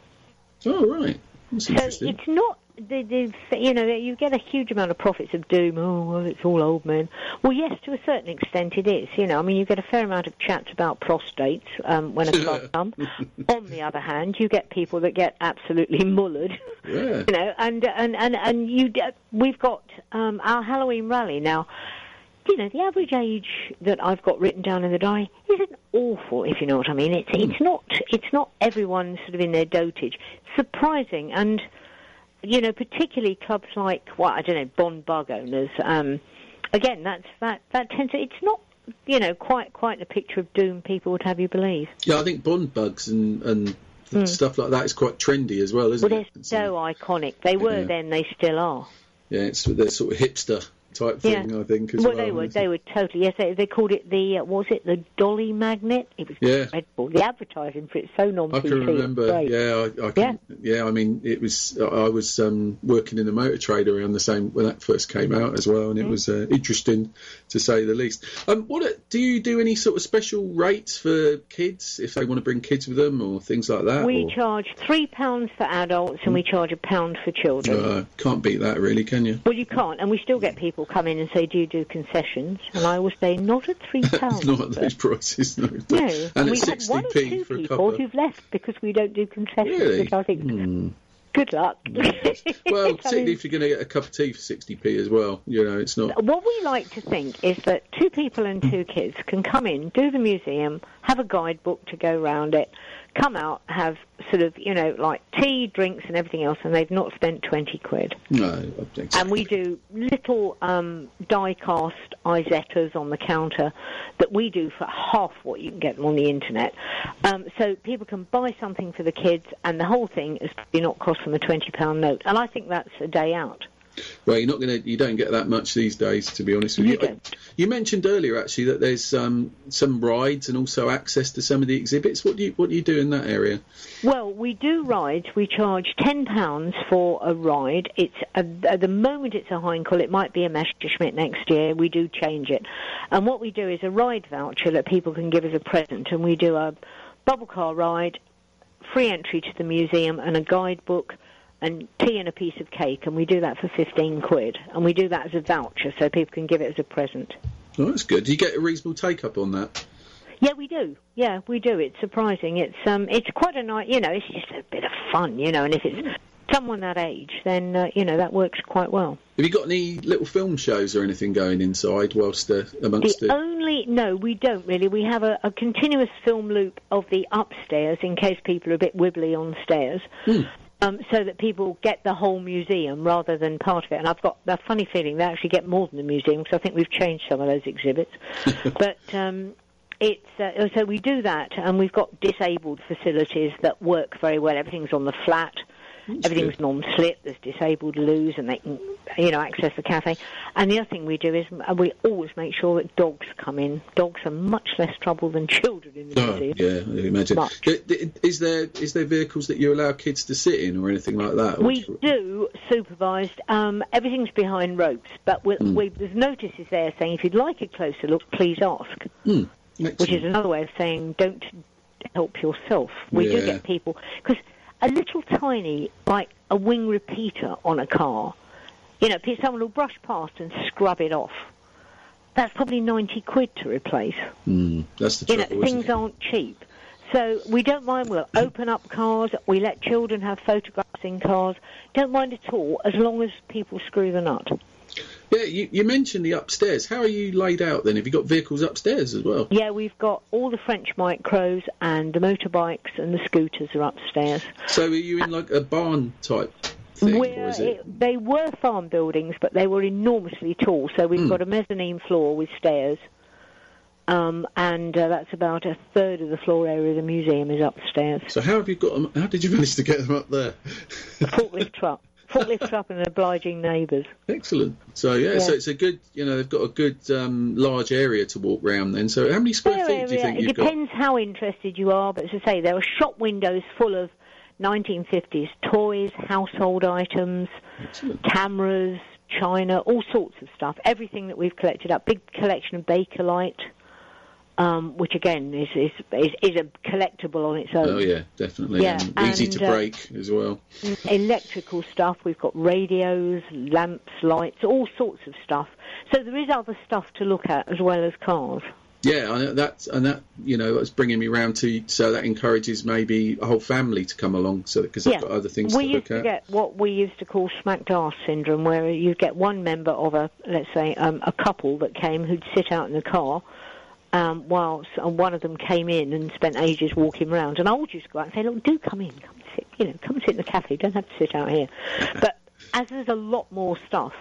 Oh right, that's So it's not the, the you know you get a huge amount of profits of doom. Oh well, it's all old men. Well, yes, to a certain extent it is. You know, I mean, you get a fair amount of chats about prostates um, when a club come. On the other hand, you get people that get absolutely mullered. Yeah. You know, and and and and you we've got um, our Halloween rally now. You know, the average age that I've got written down in the diary isn't awful, if you know what I mean. It's it's not it's not everyone sort of in their dotage. Surprising and you know, particularly clubs like, well, I don't know, Bond Bug owners. Um, again, that's that that tends to. It's not, you know, quite quite the picture of doom people would have you believe. Yeah, I think Bond bugs and and Hmm. stuff like that is quite trendy as well, isn't Well, it? they're It's, so iconic. They were Yeah. then. They still are. yeah, it's they're sort of hipster type thing, I think. As well, well, they were. They were totally. Yes, they, they called it the. Uh, was it the Dolly Magnet? It was Yeah. dreadful. The advertising for it's so non I can remember. Yeah, I, I can, yeah. I mean, it was. I was um, working in the motor trade around the same when that first came out as well, and it Mm. was uh, interesting to say the least. Um, what do you do? Any sort of special rates for kids if they want to bring kids with them or things like that? We or, charge three pounds for adults and we charge a pound for children. uh, can't beat that, really, can you? Well, you can't, and we still get people come in and say, "Do you do concessions?" And I always say, "Not at three pounds." Not at those prices, no. No, and one or 60p two for a couple. who've left because we don't do concessions, Really? which I think, Hmm. Good luck. Well, particularly if you're going to get a cup of tea for 60p as well. You know, it's not. what we like to think is that two people and two kids can come in, do the museum, have a guidebook to go round it, come out, have sort of, you know, like tea, drinks, and everything else, and they've not spent 20 quid. No, exactly. And we do little um, die-cast Isettas on the counter that we do for half what you can get them on the internet. Um, so people can buy something for the kids, and the whole thing is probably not cost them a twenty-pound note. And I think that's a day out. Well, you're not going to. You don't get that much these days, to be honest with You you. You mentioned earlier actually that there's um, some rides and also access to some of the exhibits. What do you What do you do in that area? Well, we do rides. We charge ten pounds for a ride. It's a, at the moment it's a Heinkel. It might be a Messerschmitt next year. We do change it, and what we do is a ride voucher that people can give as a present, and we do a bubble car ride, free entry to the museum, and a guidebook. And tea and a piece of cake, and we do that for fifteen quid, and we do that as a voucher so people can give it as a present. Oh, that's good. Do you get a reasonable take up on that? Yeah, we do. Yeah, we do. It's surprising. It's um, it's quite a nice. You know, it's just a bit of fun. You know, and if it's someone that age, then uh, you know that works quite well. Have you got any little film shows or anything going inside whilst uh, amongst The the? only no, we don't really. We have a, a continuous film loop of the upstairs in case people are a bit wibbly on stairs. Um, so that people get the whole museum rather than part of it. And I've got a funny feeling they actually get more than the museum because I think we've changed some of those exhibits. but um, it's uh, so we do that, and we've got disabled facilities that work very well. Everything's on the flat. Everything's good. non-slip. There's disabled loos, and they can, you know, access the cafe. And the other thing we do is we always make sure that dogs come in. Dogs are much less trouble than children in the Oh, yeah, I imagine. Much. Is there is there vehicles that you allow kids to sit in or anything like that? We do supervised. Um, everything's behind ropes, but we'll, Hmm. we, there's notices there saying if you'd like a closer look, please ask. Which is another way of saying don't help yourself. We do get people because a little tiny like a wing repeater on a car, you know, someone will brush past and scrub it off. That's probably ninety quid to replace. Mm, that's the You know, trouble. things aren't cheap. So we don't mind. We'll open up cars. We let children have photographs in cars. Don't mind at all, as long as people screw the nut. Yeah, you, you mentioned the upstairs. How are you laid out then? Have you got vehicles upstairs as well? Yeah, we've got all the French micros and the motorbikes and the scooters are upstairs. So are you in like a barn type thing, is it? they were farm buildings, but they were enormously tall. So we've got a mezzanine floor with stairs, Um, and uh, that's about a third of the floor area of the museum is upstairs. So how have you got them? How did you manage to get them up there? A forklift truck. Forklift up and obliging neighbours. Excellent. So yeah, Yeah. so it's a good, you know, they've got a good um, large area to walk round. Then, so how many square feet do you think It you've got? depends how interested you are, but as I say, there are shop windows full of 1950s toys, household items, cameras, china, all sorts of stuff. Everything that we've collected up. Big collection of Bakelite, um, which again is, is is is a collectible on its own. Oh yeah, definitely. Yeah, and easy to uh, break as well. electrical stuff. We've got radios, lamps, lights, all sorts of stuff. So there is other stuff to look at as well as cars. Yeah, that's and that you know that's bringing me round to so that encourages maybe a whole family to come along so because they've got other things we to look to at. get what we used to call smacked arse syndrome, where you get one member of a, let's say, um, a couple that came who'd sit out in the car. Um, whilst and one of them came in and spent ages walking around, and I would just go out and say, "Look, do come in, come sit, you know, come sit in the cafe. You don't have to sit out here." But as there's a lot more stuff,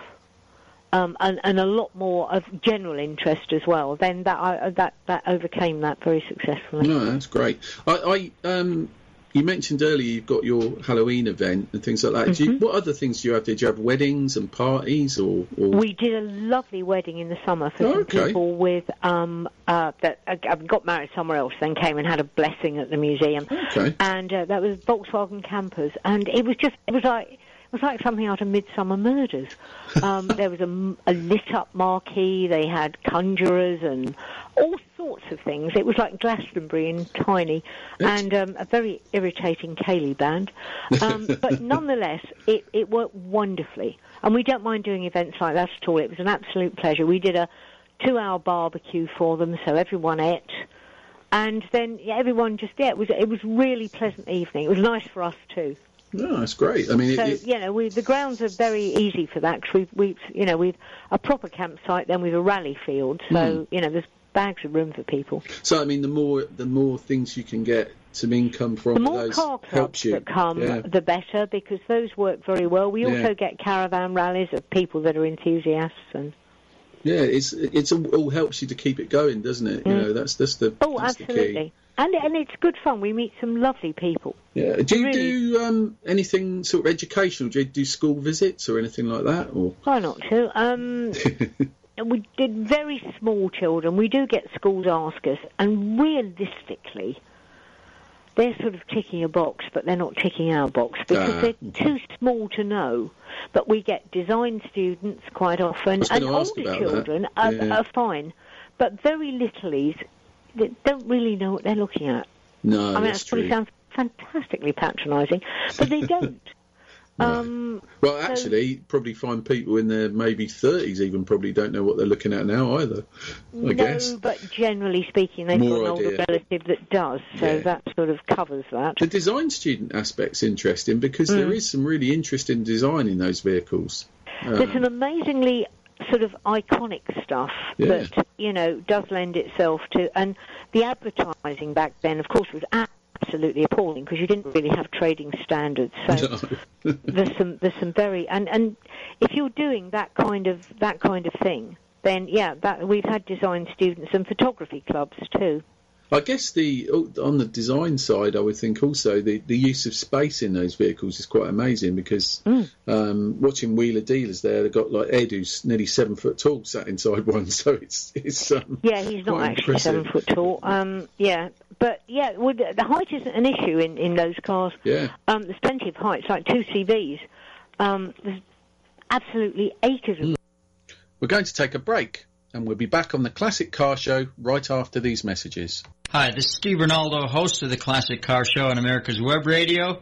um, and, and a lot more of general interest as well, then that I, that that overcame that very successfully. No, that's great. I, I um, you mentioned earlier you've got your Halloween event and things like that. Do you, Mm-hmm. what other things do you have? Did you have weddings and parties or? or We did a lovely wedding in the summer for Oh, some okay. people with um, uh, that uh, got married somewhere else, then came and had a blessing at the museum. Okay. And uh, that was Volkswagen campers, and it was just it was like it was like something out of Midsomer Murders. Um, there was a lit up marquee. They had conjurers and all sorts of things. It was like Glastonbury in tiny, and um, a very irritating ceilidh band. Um, but nonetheless, it, it worked wonderfully. And we don't mind doing events like that at all. It was an absolute pleasure. We did a two-hour barbecue for them, so everyone ate. And then yeah, everyone just yeah, it was it was really pleasant evening. It was nice for us too. No, that's great. I mean, So it, it, you know, we the grounds are very easy for that because we've we've you know we've a proper campsite, then we've a rally field. So Hmm. you know, there's bags of room for people. so I mean, the more the more things you can get some income from The more those car clubs helps you. that come, Yeah. the better because those work very well. We Yeah. also get caravan rallies of people that are enthusiasts and Yeah, it's it's all, all helps you to keep it going, doesn't it? You know, that's that's the oh, that's the absolutely. And and it's good fun. We meet some lovely people. Yeah. Do you Really? do um, anything sort of educational? Do you do school visits or anything like that? Or Why not to? Um, we did very small children. We do get schools ask us, and realistically, they're sort of ticking a box, but they're not ticking our box because Ah, they're too small to know. But we get design students quite often, and older children are, Yeah. are fine, but very littlies they don't really know what they're looking at. no, I mean, that's that probably true. sounds fantastically patronising, but they don't. Um, Well, actually, probably find people in their maybe thirties even probably don't know what they're looking at now either. I no, guess but generally speaking, they've More got an older relative that does, so Yeah. that sort of covers that. the design student aspect's interesting because there Mm. is some really interesting design in those vehicles. There's Um, some amazingly sort of iconic stuff Yeah. that you know does lend itself to, and the advertising back then, of course, was absolutely appalling because you didn't really have trading standards. So there's some there's some very and and if you're doing that kind of that kind of thing, then yeah, that we've had design students and photography clubs too. I guess the on the design side, I would think also the, the use of space in those vehicles is quite amazing because Mm. um, watching Wheeler dealers there, they've got like Ed who's nearly seven foot tall sat inside one, so it's it's um, Yeah, he's not actually impressive. seven foot tall. Um, yeah, but yeah, well, the, the height isn't an issue in, in those cars. Yeah. Um, there's plenty of heights, like two CVs. Um, there's absolutely acres of We're going to take a break, and we'll be back on the Classic Car Show right after these messages. Hi, this is Steve Ronaldo, host of the Classic Car Show on America's Web Radio.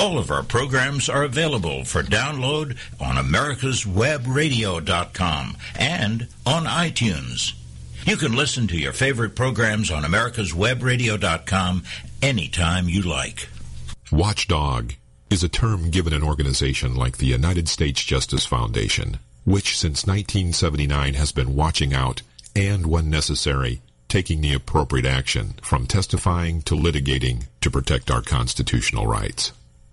All of our programs are available for download on americaswebradio.com and on iTunes. You can listen to your favorite programs on americaswebradio.com anytime you like. Watchdog is a term given an organization like the United States Justice Foundation, which since 1979 has been watching out and, when necessary, taking the appropriate action from testifying to litigating to protect our constitutional rights.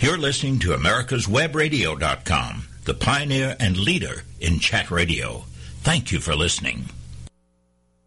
You're listening to americaswebradio.com, the pioneer and leader in chat radio. Thank you for listening.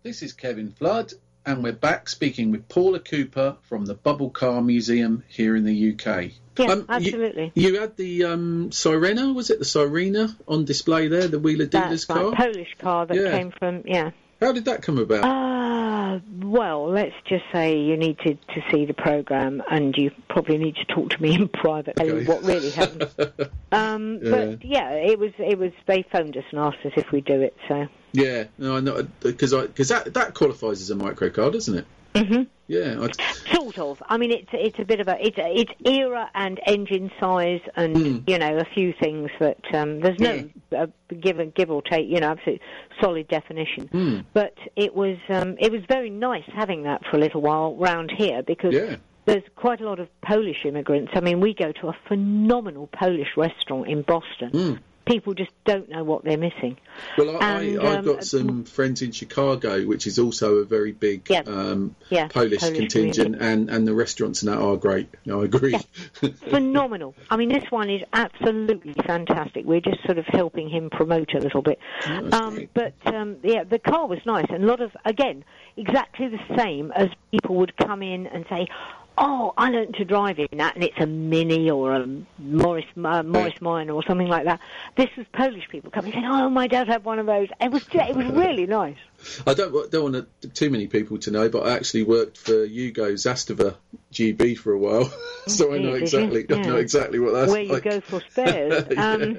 This is Kevin Flood, and we're back speaking with Paula Cooper from the Bubblecar Museum here in the UK. Yeah, Um, absolutely. You, you had the um, Syrena, was it the Syrena on display there, the Wheeler Dealers That's car? right. Polish car that Yeah. came from yeah. How did that come about? Ah, well, let's just say you need to, to see the program, and you probably need to talk to me in private. tell you Okay. What really happened? um, Yeah. But yeah, it was it was. They phoned us and asked us if we do it. So yeah, no, I know because because that that qualifies as a microcar, doesn't it? hmm Yeah, I, sort of. I mean, it's it's a bit of a it's it's era and engine size and Hmm. you know a few things that um, there's no uh, give and give or take. You know, absolute solid definition. Hmm. But it was um, it was very nice having that for a little while round here because. yeah. There's quite a lot of Polish immigrants. I mean, we go to a phenomenal Polish restaurant in Boston. Hmm. People just don't know what they're missing. Well, I, And, I, I've um, got some friends in Chicago, which is also a very big Yeah. um, Yeah, Polish, Polish contingent, community. and, and the restaurants and that are great. I agree. phenomenal. I mean, this one is absolutely fantastic. We're just sort of helping him promote a little bit. Oh, um, but um, yeah, the car was nice, and a lot of again exactly the same as people would come in and say. Oh, I learned to drive in that, and it's a Mini or a Morris uh, Morris Minor or something like that. This was Polish people coming saying, "Oh, my dad had one of those." It was it was really nice. I don't don't want to, too many people to know, but I actually worked for Yugo Zastava GB for a while, so I know exactly I know exactly what that's Where you like. go for spares. Um,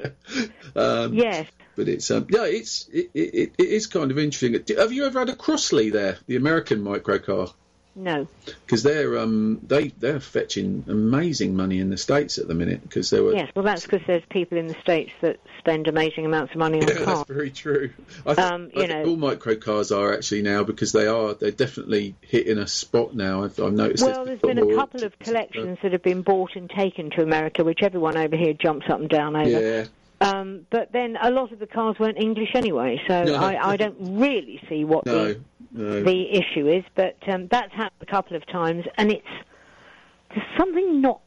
Um, Yes. But it's um, yeah, it's it, it, it is kind of interesting. Have you ever had a Crosley there, the American microcar? No. Because they're um they they're fetching amazing money in the states at the minute because they were Yes. Well, that's because there's people in the states that spend amazing amounts of money on Yeah, that's very true. I, th- Um, I you think know- all microcars are actually now because they are they're definitely hitting a spot now. I've, I've noticed. Well, there's been a couple of collections that have been bought and taken to America, which everyone over here jumps up and down over. Yeah, Um, but then a lot of the cars weren't English anyway, so No. I, I don't really see what no, the, no. the issue is. But um, that's happened a couple of times, and it's there's something not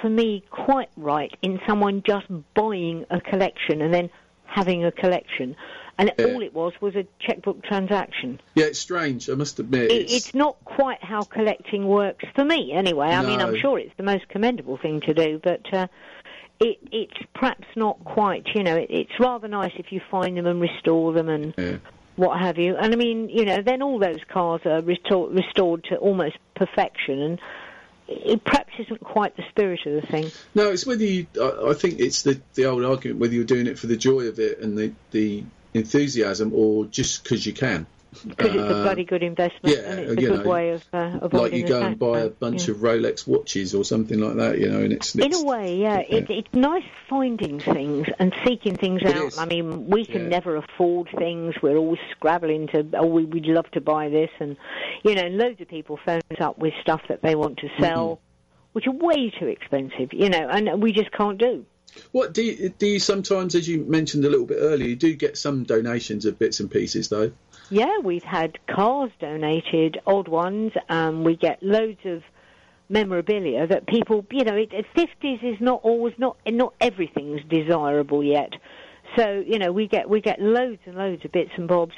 for me quite right in someone just buying a collection and then having a collection. And Yeah. all it was was a checkbook transaction. yeah, it's strange. I must admit, It, it's not quite how collecting works for me, anyway. I mean, I'm sure it's the most commendable thing to do, but uh, it, it's perhaps not quite. You know, it, it's rather nice if you find them and restore them and yeah. what have you. And I mean, you know, then all those cars are restor- restored to almost perfection, and it perhaps isn't quite the spirit of the thing. No, it's whether you. I, I think it's the the old argument whether you're doing it for the joy of it and the the enthusiasm or just because you can. Because it's a Uh, bloody good investment, yeah, and it's a good know, way of uh, avoiding Like you go and buy a bunch yeah. of Rolex watches or something like that, you know, and it's, In a way, yeah, it, it's nice finding things and seeking things It out. is. I mean, we can Yeah. never afford things. We're always scrabbling to, oh, we, we'd love to buy this, and you know, loads of people phone us up with stuff that they want to sell, Mm-hmm. which are way too expensive, you know, and we just can't do. What do you, do you sometimes, as you mentioned a little bit earlier, you do get some donations of bits and pieces though? Yeah, we've had cars donated, old ones. Um, we get loads of memorabilia that people, you know, it, it, 50s is not always not not everything's desirable yet. So you know, we get we get loads and loads of bits and bobs,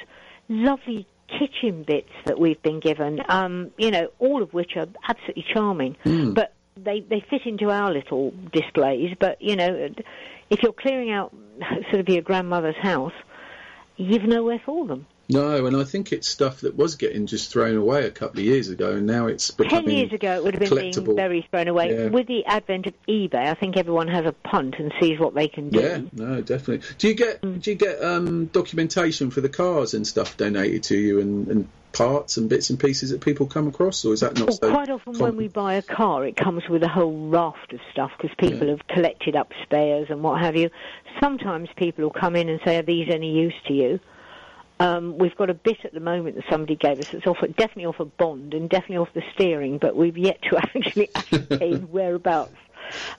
lovely kitchen bits that we've been given. Um, you know, all of which are absolutely charming, but they they fit into our little displays. But you know, if you're clearing out sort of your grandmother's house, you've nowhere for them. No, and I think it's stuff that was getting just thrown away a couple of years ago, and now it's becoming Ten years ago, it would have been being very thrown away. Yeah. With the advent of eBay, I think everyone has a punt and sees what they can do. Yeah, no, definitely. Do you get Mm. do you get um, documentation for the cars and stuff donated to you, and, and parts and bits and pieces that people come across, or is that not Well, so? quite often when we buy a car, it comes with a whole raft of stuff because people Yeah. have collected up spares and what have you. Sometimes people will come in and say, "Are these any use to you?" Um, we've got a bit at the moment that somebody gave us. It's off, definitely off a bond and definitely off the steering, but we've yet to actually ascertain whereabouts.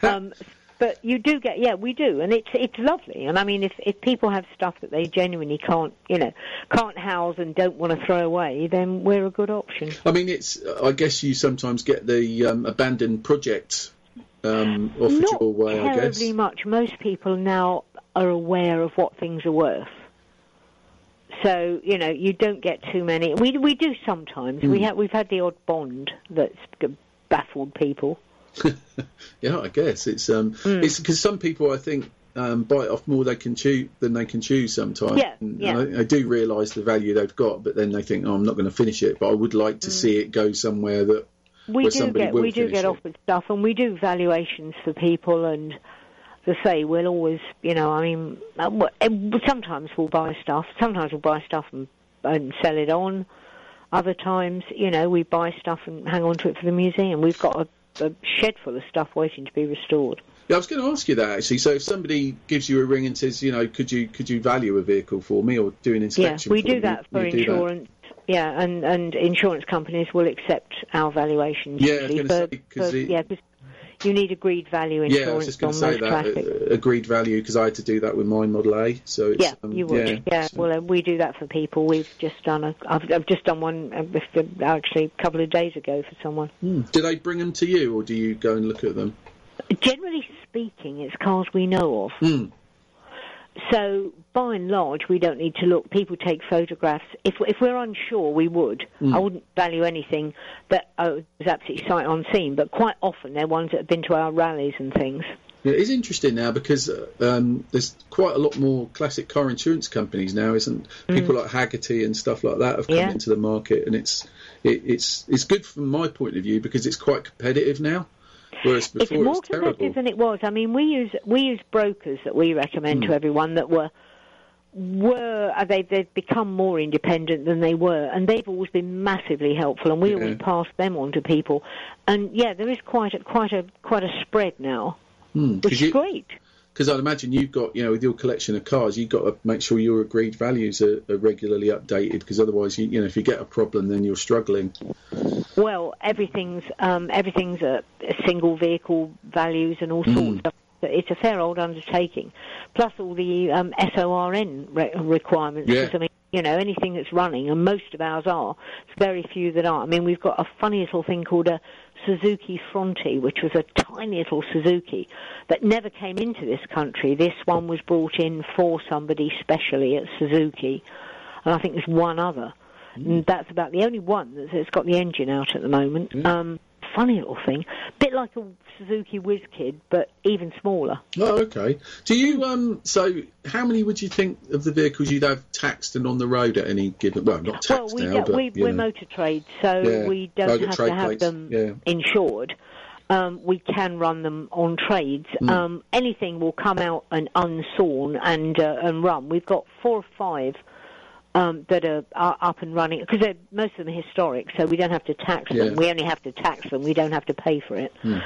Um, but you do get, yeah, we do, and it's it's lovely. And I mean, if if people have stuff that they genuinely can't, you know, can't house and don't want to throw away, then we're a good option. I mean, it's. I guess you sometimes get the um, abandoned project um, offered Not your way. I guess. terribly much. Most people now are aware of what things are worth. So you know, you don't get too many. We we do sometimes. Hmm. We have we've had the odd bond that's baffled people. Yeah, I guess it's um, Hmm. it's because some people I think um, bite off more they can chew than they can chew sometimes. Yeah, And yeah. I, I do realise the value they've got, but then they think, oh, I'm not going to finish it. But I would like to see it go somewhere that We where do get we do get it. offered stuff, and we do valuations for people. And to say, we'll always, you know, I mean, uh, uh, sometimes we'll buy stuff. Sometimes we'll buy stuff and, and sell it on. Other times, you know, we buy stuff and hang on to it for the museum. We've got a, a shed full of stuff waiting to be restored. Yeah, I was going to ask you that actually. So if somebody gives you a ring and says, you know, could you could you value a vehicle for me or do an inspection? Yeah, we for do me? that for do that? insurance. Yeah, and and insurance companies will accept our valuations. Yeah, I was gonna for- say, 'cause for- it- yeah, 'cause you need agreed value Yeah, I was insurance just going on to say that classics. uh, agreed value because I had to do that with my Model A. So it's, Yeah, um, you would. Yeah, Yeah, so- well, uh, we do that for people. We've just done a. I've, I've just done one uh, actually a couple of days ago for someone. Hmm. Do they bring them to you, or do you go and look at them? Generally speaking, it's cars we know of. Hmm. So by and large, we don't need to look. People take photographs. If if we're unsure, we would. Hmm. I wouldn't value anything that oh, is absolutely sight unseen. But quite often, they're ones that have been to our rallies and things. It is interesting now because um, there's quite a lot more classic car insurance companies now, isn't? People like Hagerty and stuff like that have come Mm. Yeah. into the market, and it's it, it's it's good from my point of view because it's quite competitive now. Whereas it's before it more competitive terrible. than it was. I mean, we use we use brokers that we recommend Hmm. to everyone that were were uh, they they've become more independent than they were, and they've always been massively helpful, and we Yeah. always pass them on to people. And yeah, there is quite a quite a quite a spread now, Hmm, which is great. Because I'd imagine you've got, you know, with your collection of cars, you've got to make sure your agreed values are, are regularly updated. Because otherwise, you, you know, if you get a problem, then you're struggling. Well, everything's um, everything's a, a single vehicle values and all Hmm. sorts of. It's a fair old undertaking, plus all the um, SORN re- requirements. Yeah. I mean, you know, anything that's running, and most of ours are. It's very few that aren't. I mean, we've got a funny little thing called a Suzuki Fronte, which was a tiny little Suzuki that never came into this country. This one was brought in for somebody specially at Suzuki, and I think there's one other. And that's about the only one that's, that's got the engine out at the moment. Um, funny little thing, bit like a Suzuki Whiz Kid, but even smaller. Oh, okay. Do you um? So, how many would you think of the vehicles you'd have taxed and on the road at any given? Well, not Well, taxed we now, but we, know. motor trade, so Yeah. we don't have to have plates, them yeah. insured. Um, we can run them on trades. Hmm. Um, anything will come out and unsawn and uh, and run. We've got four or five um, that are, are up and running because most of them are historic, so we don't have to tax Yeah. them. We only have to tax them. We don't have to pay for it. Hmm.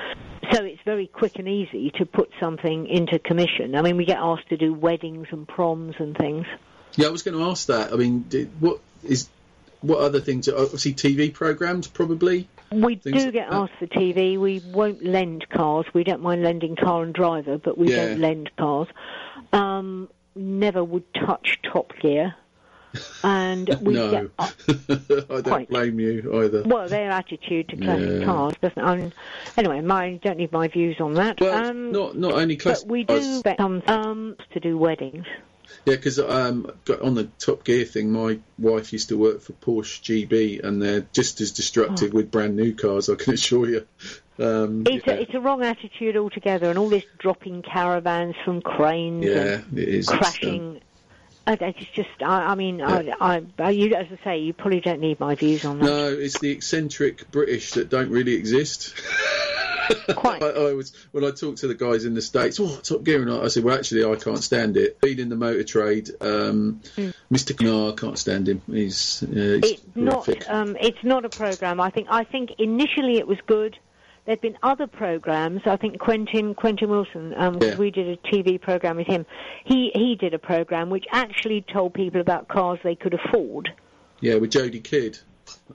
So it's very quick and easy to put something into commission. I mean, we get asked to do weddings and proms and things. Yeah, I was going to ask that. I mean, what is what other things? Obviously, TV programs probably. We do get that. asked for TV. We won't lend cars. We don't mind lending car and driver, but we Yeah. don't lend cars. Um, never would touch Top Gear. And we no, get I don't blame you either. well their attitude to classic Yeah. cars doesn't. Um, anyway, my don't need my views on that. Well, um, not not only classic. but we do get some um, to do weddings. Yeah, because um, on the Top Gear thing, my wife used to work for Porsche GB, and they're just as destructive with brand new cars. I can assure you. Um, It's, yeah, a, it's a wrong attitude altogether, and all this dropping caravans from cranes yeah, and it is. It's, um, crashing. I, it's just, I, I mean, Yeah. I, I, you, as I say, you probably don't need my views on that. No, it's the eccentric British that don't really exist. Quite. I, I was when I talked to the guys in the states. Oh, Top Gear, and I I said, well, actually, I can't stand it. Feeding the motor trade, um, Mr. No, I can't stand him. He's, uh, he's. It's not. Um, it's not a program. I think. I think initially it was good. There'd been other programs. I think Quentin Quentin Wilson. Um, Yeah. we did a TV program with him. He he did a program which actually told people about cars they could afford. yeah, with Jodie Kidd.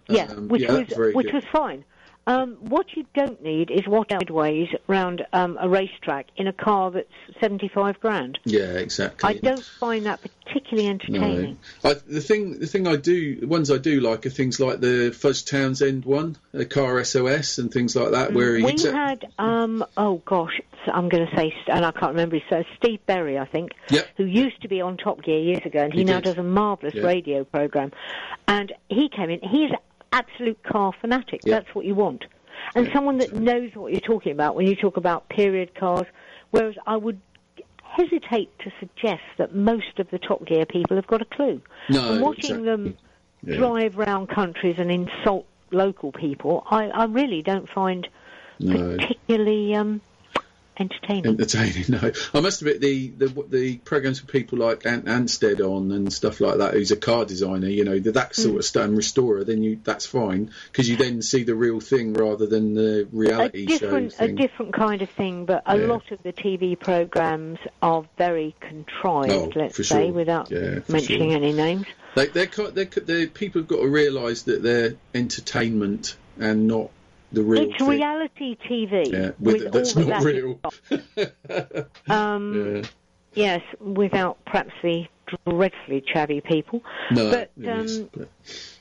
Yeah, Um, which yeah, was which good. was fine. Um, what you don't need is what sideways round um, a racetrack in a car that's seventy-five grand. Yeah, exactly. I don't find that particularly entertaining. No, I, the thing the thing I do the ones I do like are things like the Fuzz Townshend one, the Car SOS, and things like that. Where he we exa- had, um, oh gosh, I'm going to say, and I can't remember his so Steve Berry, I think, Yep. who used to be on Top Gear years ago, and he, He now did. does a marvellous Yeah. radio program. And he came in, he's absolute car fanatic. Yeah. That's what you want. And someone that knows what you're talking about when you talk about period cars, whereas I would hesitate to suggest that most of the Top Gear people have got a clue. No, and watching exactly. them Yeah. drive round countries and insult local people, I, I really don't find No. particularly um, entertaining. entertaining. No, I must admit the the, the programs for people like Ant Anstead on and stuff like that, who's a car designer. You know, that sort Mm. of stuff and restorer. Then you that's fine because you then see the real thing rather than the reality a different, show a thing. different kind of thing, but a Yeah. lot of the TV programs are very contrived. Oh, let's say, without Yeah, mentioning sure. any names. They, they're, they're, they're, people have got to realise that they're entertainment and not the real It's thing. reality TV. Yeah, with, with that's not that real. Um, yeah. Yes, without perhaps the dreadfully chavvy people. No, but, it um,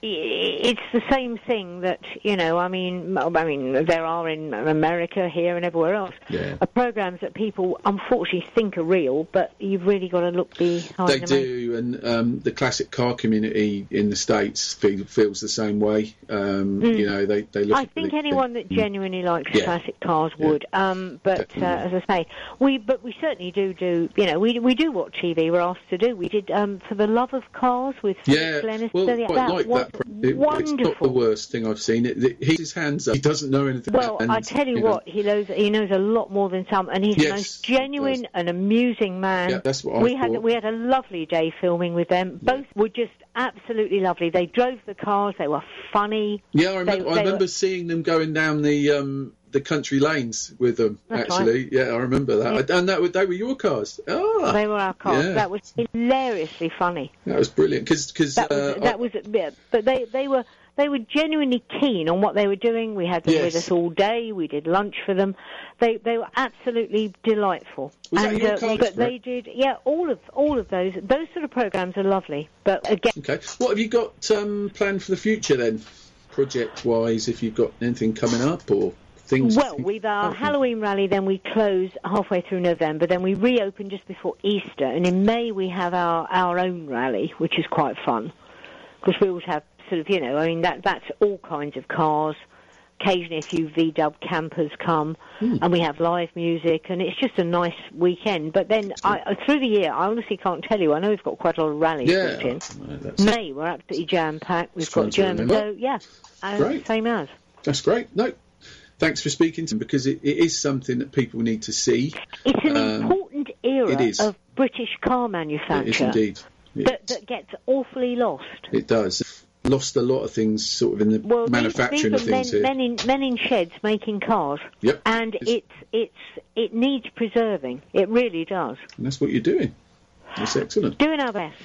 it's the same thing that you know. I mean, I mean, there are in America, here, and everywhere else. Yeah. Are programs that people unfortunately think are real, but you've really got to look behind They do, and um, the classic car community in the states feel, feels the same way. Um, You know, they they look. I think the- anyone that genuinely likes Yeah. classic cars would. Um, but uh, as I say, we but we certainly do do. You know, we we do what TV we're asked to do. We did um, for the love of cars with Yeah, Glenister. well, Yeah, quite that like was that. It, it's not the worst thing I've seen. It, it, he's his hands up. He doesn't know anything. Well, and, I tell you, know, what, he knows he knows a lot more than some, and he's Yes, the most genuine and amusing man. Yeah, that's what I we had. thought. We had a lovely day filming with them. Both were just absolutely lovely. They drove the cars. They were funny. Yeah, I remember. They- I they remember were- seeing them going down the um, the country lanes with them. That's actually, yeah, I remember that. And that were, they were your cars. Ah, They were our cars. Yeah. That was hilariously funny. that was brilliant because because That was uh, that was. yeah, But they they were. They were genuinely keen on what they were doing. We had them with us all day. We did lunch for them. They they were absolutely delightful. Was that your uh, but they did yeah all of all of those those sort of programs are lovely. But again, okay. What have you got um, planned for the future then, project wise? If you've got anything coming up or things? Well, with our Halloween rally, then we close halfway through November. Then we reopen just before Easter, and in May we have our our own rally, which is quite fun because we always have sort of you know, I mean that that's all kinds of cars. Occasionally, a few VW campers come, Hmm. and we have live music, and it's just a nice weekend. But then I, uh, through the year, I honestly can't tell you. I know we've got quite a lot of rallies yeah, booked in. no, May we're absolutely jam packed. We've got German, so yeah, uh, same as. that's great. No, thanks for speaking to me because it, it is something that people need to see. It's an Um, important era it is. of British car It manufacture is indeed. It, that, that gets awfully lost. it does. Lost a lot of things, sort of in the Well, manufacturing these, of are men, things here. men in men in sheds making cars, Yep. and It's- it's it's it needs preserving. It really does. And that's what you're doing. That's excellent. Doing our best.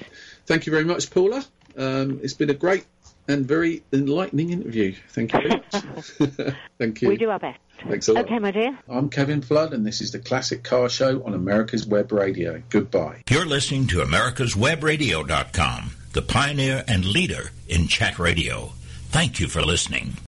Thank you very much, Paula. Um, it's been a great and very enlightening interview. Thank you very much. Thank you. We do our best. Thanks a lot. Okay, my dear. I'm Kevin Flood, and this is the Classic Car Show on America's Web Radio. Goodbye. You're listening to America'sWebRadio.com, the pioneer and leader in chat radio. Thank you for listening.